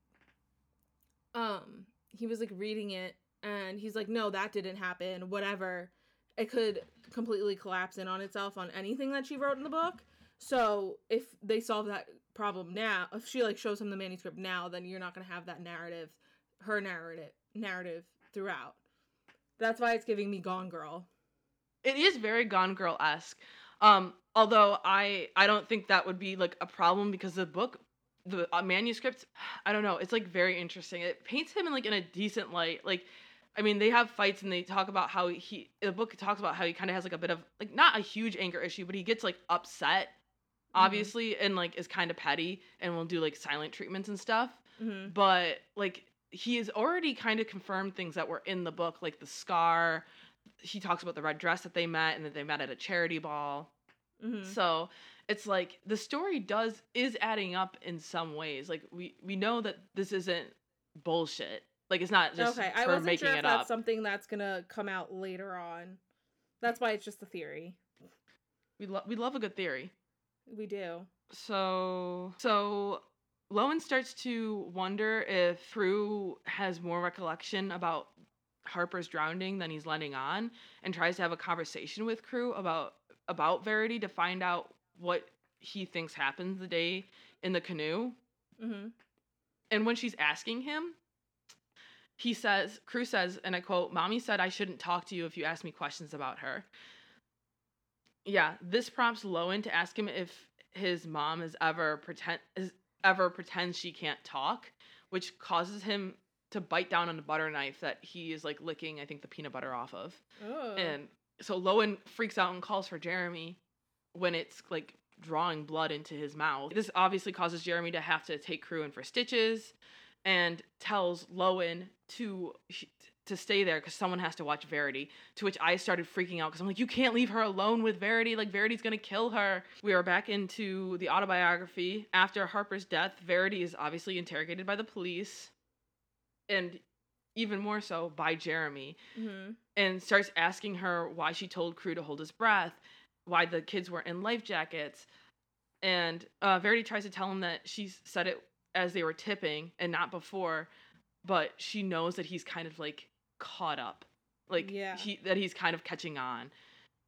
um he was like reading it and he's like, No, that didn't happen, whatever. It could completely collapse in on itself on anything that she wrote in the book. So if they solve that problem now, if she like shows him the manuscript now, then you're not gonna have that narrative, her narrative narrative throughout. That's why it's giving me Gone Girl. It is very Gone Girl esque. Um, although I I don't think that would be like a problem because the book, the uh, manuscript, I don't know. It's like very interesting. It paints him in like in a decent light. Like, I mean, they have fights and they talk about how he. The book talks about how he kind of has like a bit of like not a huge anger issue, but he gets like upset, obviously, and like is kind of petty and will do like silent treatments and stuff. Mm-hmm. but like he has already kind of confirmed things that were in the book like the scar he talks about the red dress that they met and that they met at a charity ball Mm-hmm. so it's like the story does is adding up in some ways. Like we we know that this isn't bullshit. Like it's not just okay, I wasn't making sure if it that's up. something that's gonna come out later on. That's why it's just a theory. We love we love a good theory. We do. So so Lowen starts to wonder if Crew has more recollection about Harper's drowning than he's letting on and tries to have a conversation with Crew about about Verity to find out what he thinks happens the day in the canoe. Mm-hmm. And when she's asking him, he says, Crew says, and I quote, Mommy said I shouldn't talk to you if you ask me questions about her. Yeah, this prompts Lowen to ask him if his mom is ever pretend is ever pretends she can't talk, which causes him to bite down on the butter knife that he is like licking, I think, the peanut butter off of. Oh. And so Lowen freaks out and calls for Jeremy when it's like drawing blood into his mouth. This obviously causes Jeremy to have to take Crew in for stitches and tells Lowen to to stay there because someone has to watch Verity. To which I started freaking out because I'm like, you can't leave her alone with Verity. Like Verity's gonna kill her. We are back into the autobiography. After Harper's death, Verity is obviously interrogated by the police, and even more so by Jeremy mm-hmm. and starts asking her why she told Crew to hold his breath, why the kids were in life jackets. And uh, Verity tries to tell him that she said it as they were tipping and not before, but she knows that he's kind of like caught up, like Yeah. he that he's kind of catching on,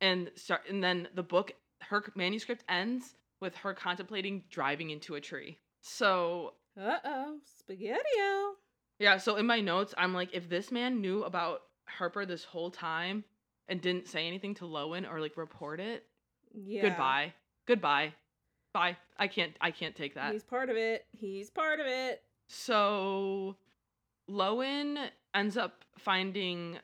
and start and then the book her manuscript ends with her contemplating driving into a tree. So Uh oh, spaghetti-o. Yeah, so in my notes, I'm like, if this man knew about Harper this whole time and didn't say anything to Lowen or like report it, Yeah. goodbye. Goodbye. Bye. I can't I can't take that. He's part of it. He's part of it. So Lowen ends up finding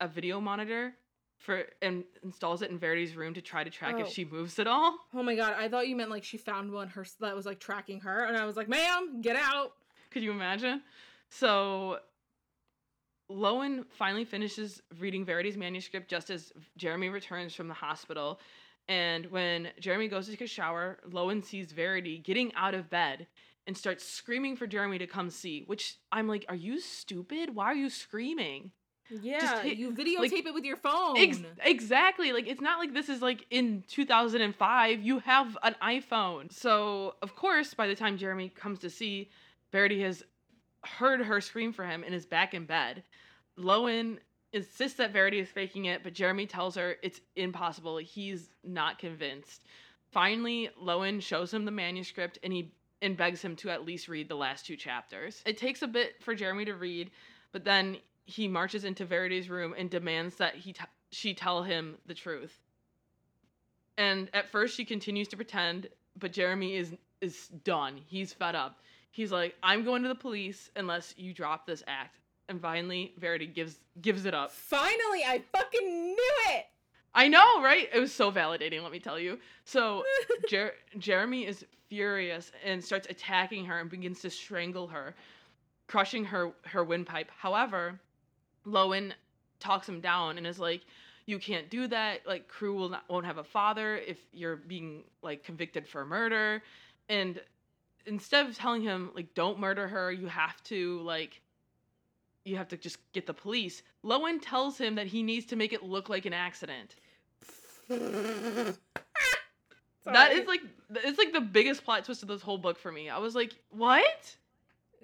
a video monitor for and installs it in Verity's room to try to track Oh. if she moves at all. Oh my god, I thought you meant like she found one her that was like tracking her, and I was like, "Ma'am, get out!" Could you imagine? So Lowen finally finishes reading Verity's manuscript just as Jeremy returns from the hospital. And when Jeremy goes to take a shower, Lowen sees Verity getting out of bed and starts screaming for Jeremy to come see, which I'm like, are you stupid? Why are you screaming? Yeah, hit- you videotape like- it with your phone. Ex- exactly. Like it's not like this is like in 2005. You have an iPhone. So, of course, by the time Jeremy comes to see, Verity has heard her scream for him and is back in bed. Lowen insists that Verity is faking it, but Jeremy tells her it's impossible. He's not convinced. Finally, Lowen shows him the manuscript and he and begs him to at least read the last two chapters. It takes a bit for Jeremy to read, but then he marches into Verity's room and demands that he t- she tell him the truth. And at first she continues to pretend, but Jeremy is is done. He's fed up. He's like, "I'm going to the police unless you drop this act." And finally, Verity gives gives it up. Finally, I fucking knew it. I know, right? It was so validating, let me tell you. So, Jer- Jeremy is furious and starts attacking her and begins to strangle her, crushing her her windpipe. However, Lowen talks him down and is like, "You can't do that. Like, Crew will not won't have a father if you're being like convicted for murder." And instead of telling him like, "Don't murder her. You have to like." You have to just get the police. Lowen tells him that he needs to make it look like an accident. that is like it's like the biggest plot twist of this whole book for me. I was like, "What?"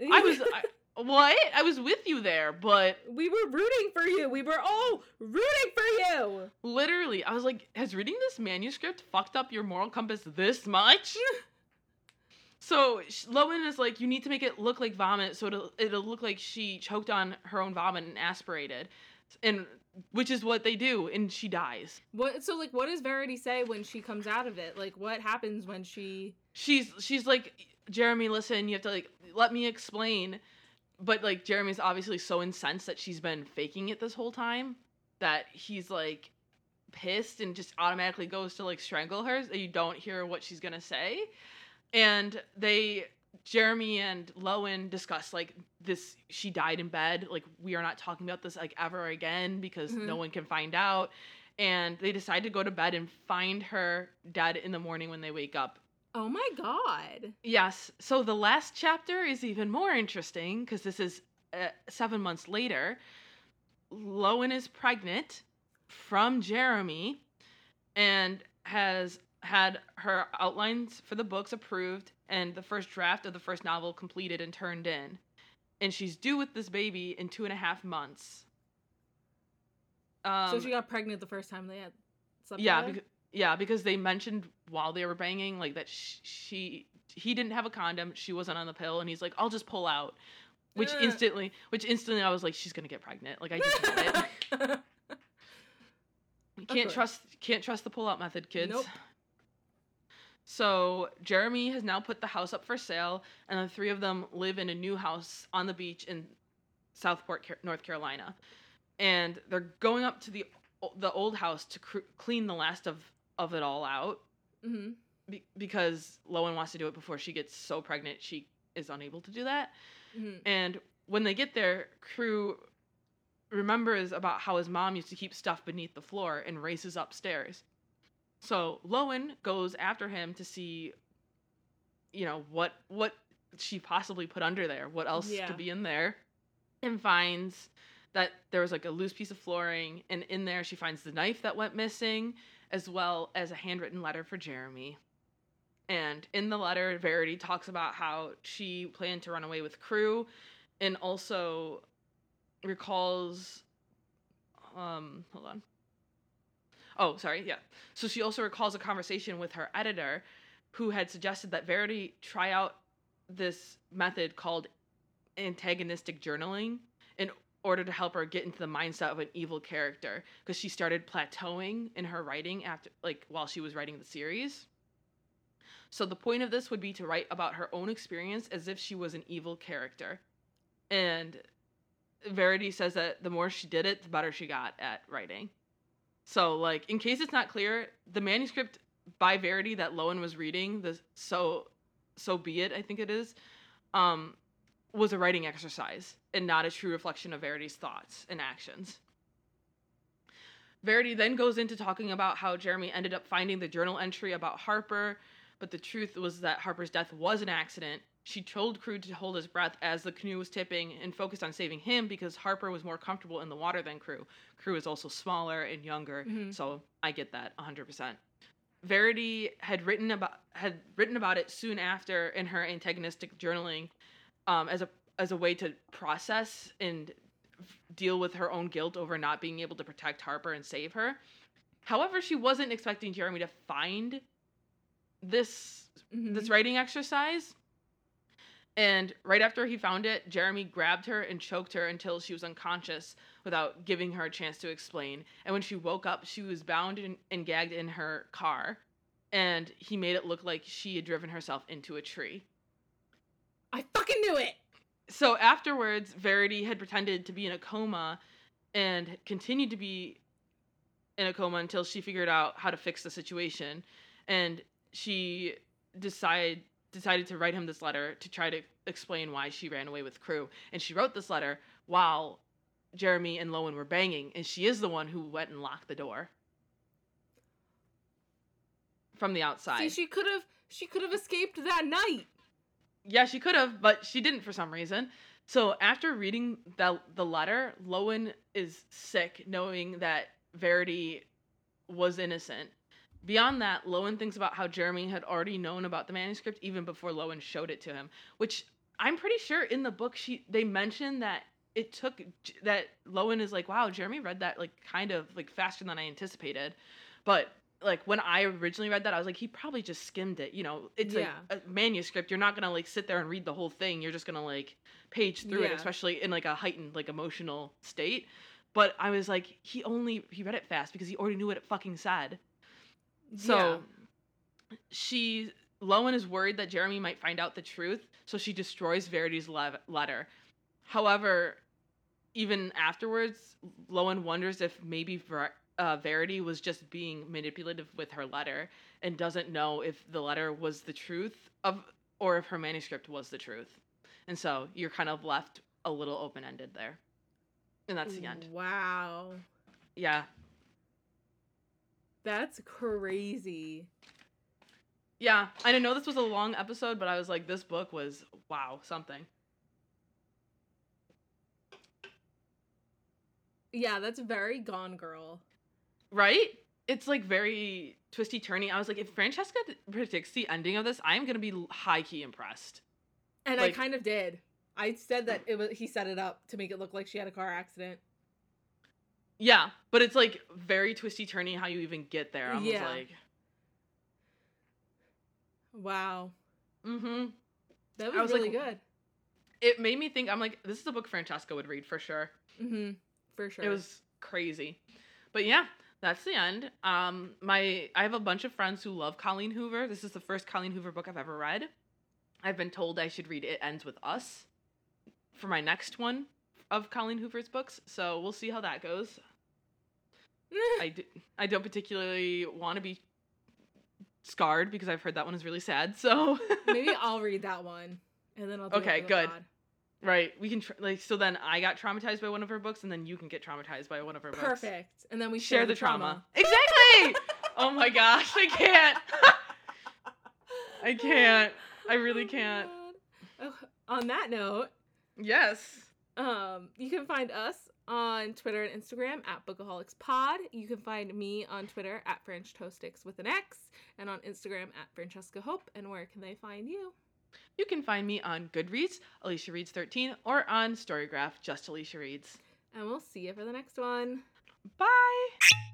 I was I, what? I was with you there, but we were rooting for you. We were all rooting for you. literally, I was like, "Has reading this manuscript fucked up your moral compass this much?" so Lowen is like, "You need to make it look like vomit, so it'll it'll look like she choked on her own vomit and aspirated." And which is what they do, and she dies. What? So, like, what does Verity say when she comes out of it? Like, what happens when she? she's she's like Jeremy, listen, you have to like let me explain. But like Jeremy's obviously so incensed that she's been faking it this whole time that he's like pissed and just automatically goes to like strangle her so you don't hear what she's gonna say. And they Jeremy and Lowen discuss like this she died in bed, like we are not talking about this like ever again because no Mhm. one can find out. and they decide to go to bed and find her dead in the morning when they wake up. Oh my god. Yes. So the last chapter is even more interesting because this is uh, seven months later. Lowen is pregnant from Jeremy and has had her outlines for the books approved and the first draft of the first novel completed and turned in. And she's due with this baby in two and a half months. Um, so she got pregnant the first time they had slept yeah, because, yeah, because they mentioned while they were banging, like that sh- she he didn't have a condom, she wasn't on the pill, and he's like, "I'll just pull out," which Ugh. instantly, which instantly, I was like, "She's gonna get pregnant." Like I just it. Can't trust can't trust the pull out method, kids. Nope. So Jeremy has now put the house up for sale, and the three of them live in a new house on the beach in Southport, North Carolina, and they're going up to the the old house to cr- clean the last of of it all out hmm be- because Lowen wants to do it before she gets so pregnant she is unable to do that. hmm And when they get there, Crew remembers about how his mom used to keep stuff beneath the floor and races upstairs. So Lowen goes after him to see, you know, what what she possibly put under there, what else Yeah. could be in there, and finds that there was like a loose piece of flooring, and in there she finds the knife that went missing, as well as a handwritten letter for Jeremy. And in the letter, Verity talks about how she planned to run away with Crew, and also recalls. Um, hold on. Oh, sorry. Yeah. So she also recalls a conversation with her editor, who had suggested that Verity try out this method called antagonistic journaling in order to help her get into the mindset of an evil character because she started plateauing in her writing after like while she was writing the series. So the point of this would be to write about her own experience as if she was an evil character. And Verity says that the more she did it, the better she got at writing. So like in case it's not clear, the manuscript by Verity that Lowen was reading, the so so be it, I think it is, um, was a writing exercise and not a true reflection of Verity's thoughts and actions. Verity then goes into talking about how Jeremy ended up finding the journal entry about Harper, but the truth was that Harper's death was an accident. She told Crew to hold his breath as the canoe was tipping and focused on saving him because Harper was more comfortable in the water than Crew. Crew is also smaller and younger, Mhm. so I get that 100%. Verity had written about had written about it soon after in her antagonistic journaling um, as a as a way to process and deal with her own guilt over not being able to protect Harper and save her. However, she wasn't expecting Jeremy to find this Mhm. this writing exercise. And right after he found it, Jeremy grabbed her and choked her until she was unconscious without giving her a chance to explain. And when she woke up, she was bound and, and gagged in her car. And he made it look like she had driven herself into a tree. I fucking knew it. So afterwards, Verity had pretended to be in a coma and continued to be in a coma until she figured out how to fix the situation. And she decided decided to write him this letter to try to explain why she ran away with crew. And she wrote this letter while Jeremy and Lowen were banging, and she is the one who went and locked the door from the outside. See, she could have she could have escaped that night. Yeah, she could have, but she didn't for some reason. So after reading the the letter, Lowen is sick, knowing that Verity was innocent. Beyond that, Lowen thinks about how Jeremy had already known about the manuscript even before Lowen showed it to him, which I'm pretty sure in the book she they mention that it took that Lowen is like, wow, Jeremy read that like kind of like faster than I anticipated. But like when I originally read that, I was like, he probably just skimmed it. You know, it's Yeah. a, a manuscript. You're not gonna like sit there and read the whole thing. You're just gonna like page through it, especially in like a heightened like emotional state. But I was like, he only he read it fast because he already knew what it fucking said. So she Lowen is worried that Jeremy might find out the truth, so she destroys Verity's le- letter. However, even afterwards, Lowen wonders if maybe Ver- uh, Verity was just being manipulative with her letter and doesn't know if the letter was the truth of or if her manuscript was the truth. And so you're kind of left a little open ended there. And that's the end. Wow. Yeah. That's crazy. Yeah, I didn't know this was a long episode, but I was like, this book was wow, something. Yeah, that's very Gone Girl. Right? It's like very twisty turny. I was like, if Francesca predicts the ending of this, I'm gonna be high key impressed. And Like- I kind of did. I said that it was he set it up to make it look like she had a car accident. Yeah, but it's like very twisty turny how you even get there. I was Yeah. like, Wow. mm-hmm. That was, was really like, good. It made me think. I'm like, this is a book Francesca would read for sure. Mm-hmm. For sure. It was crazy. But yeah, that's the end. Um, my I have a bunch of friends who love Colleen Hoover. This is the first Colleen Hoover book I've ever read. I've been told I should read It Ends With Us for my next one of Colleen Hoover's books. So we'll see how that goes. I, d- I don't particularly want to be scarred because I've heard that one is really sad. So Maybe I'll read that one. And then I'll Okay, good. pod. right, we can tr- like so then I got traumatized by one of her books and then you can get traumatized by one of her books. Perfect. And then we share the trauma. Exactly. oh my gosh, I can't. I can't. I really Oh, can't. Oh, on that note, Yes. um, you can find us on Twitter and Instagram at Bookaholics Pod. You can find me on Twitter at French Toastix with an X, and on Instagram at Francesca Hope. And where can they find you? You can find me on Goodreads, Alicia Reads 13, or on Storygraph, just Alicia Reads. And we'll see you for the next one. Bye.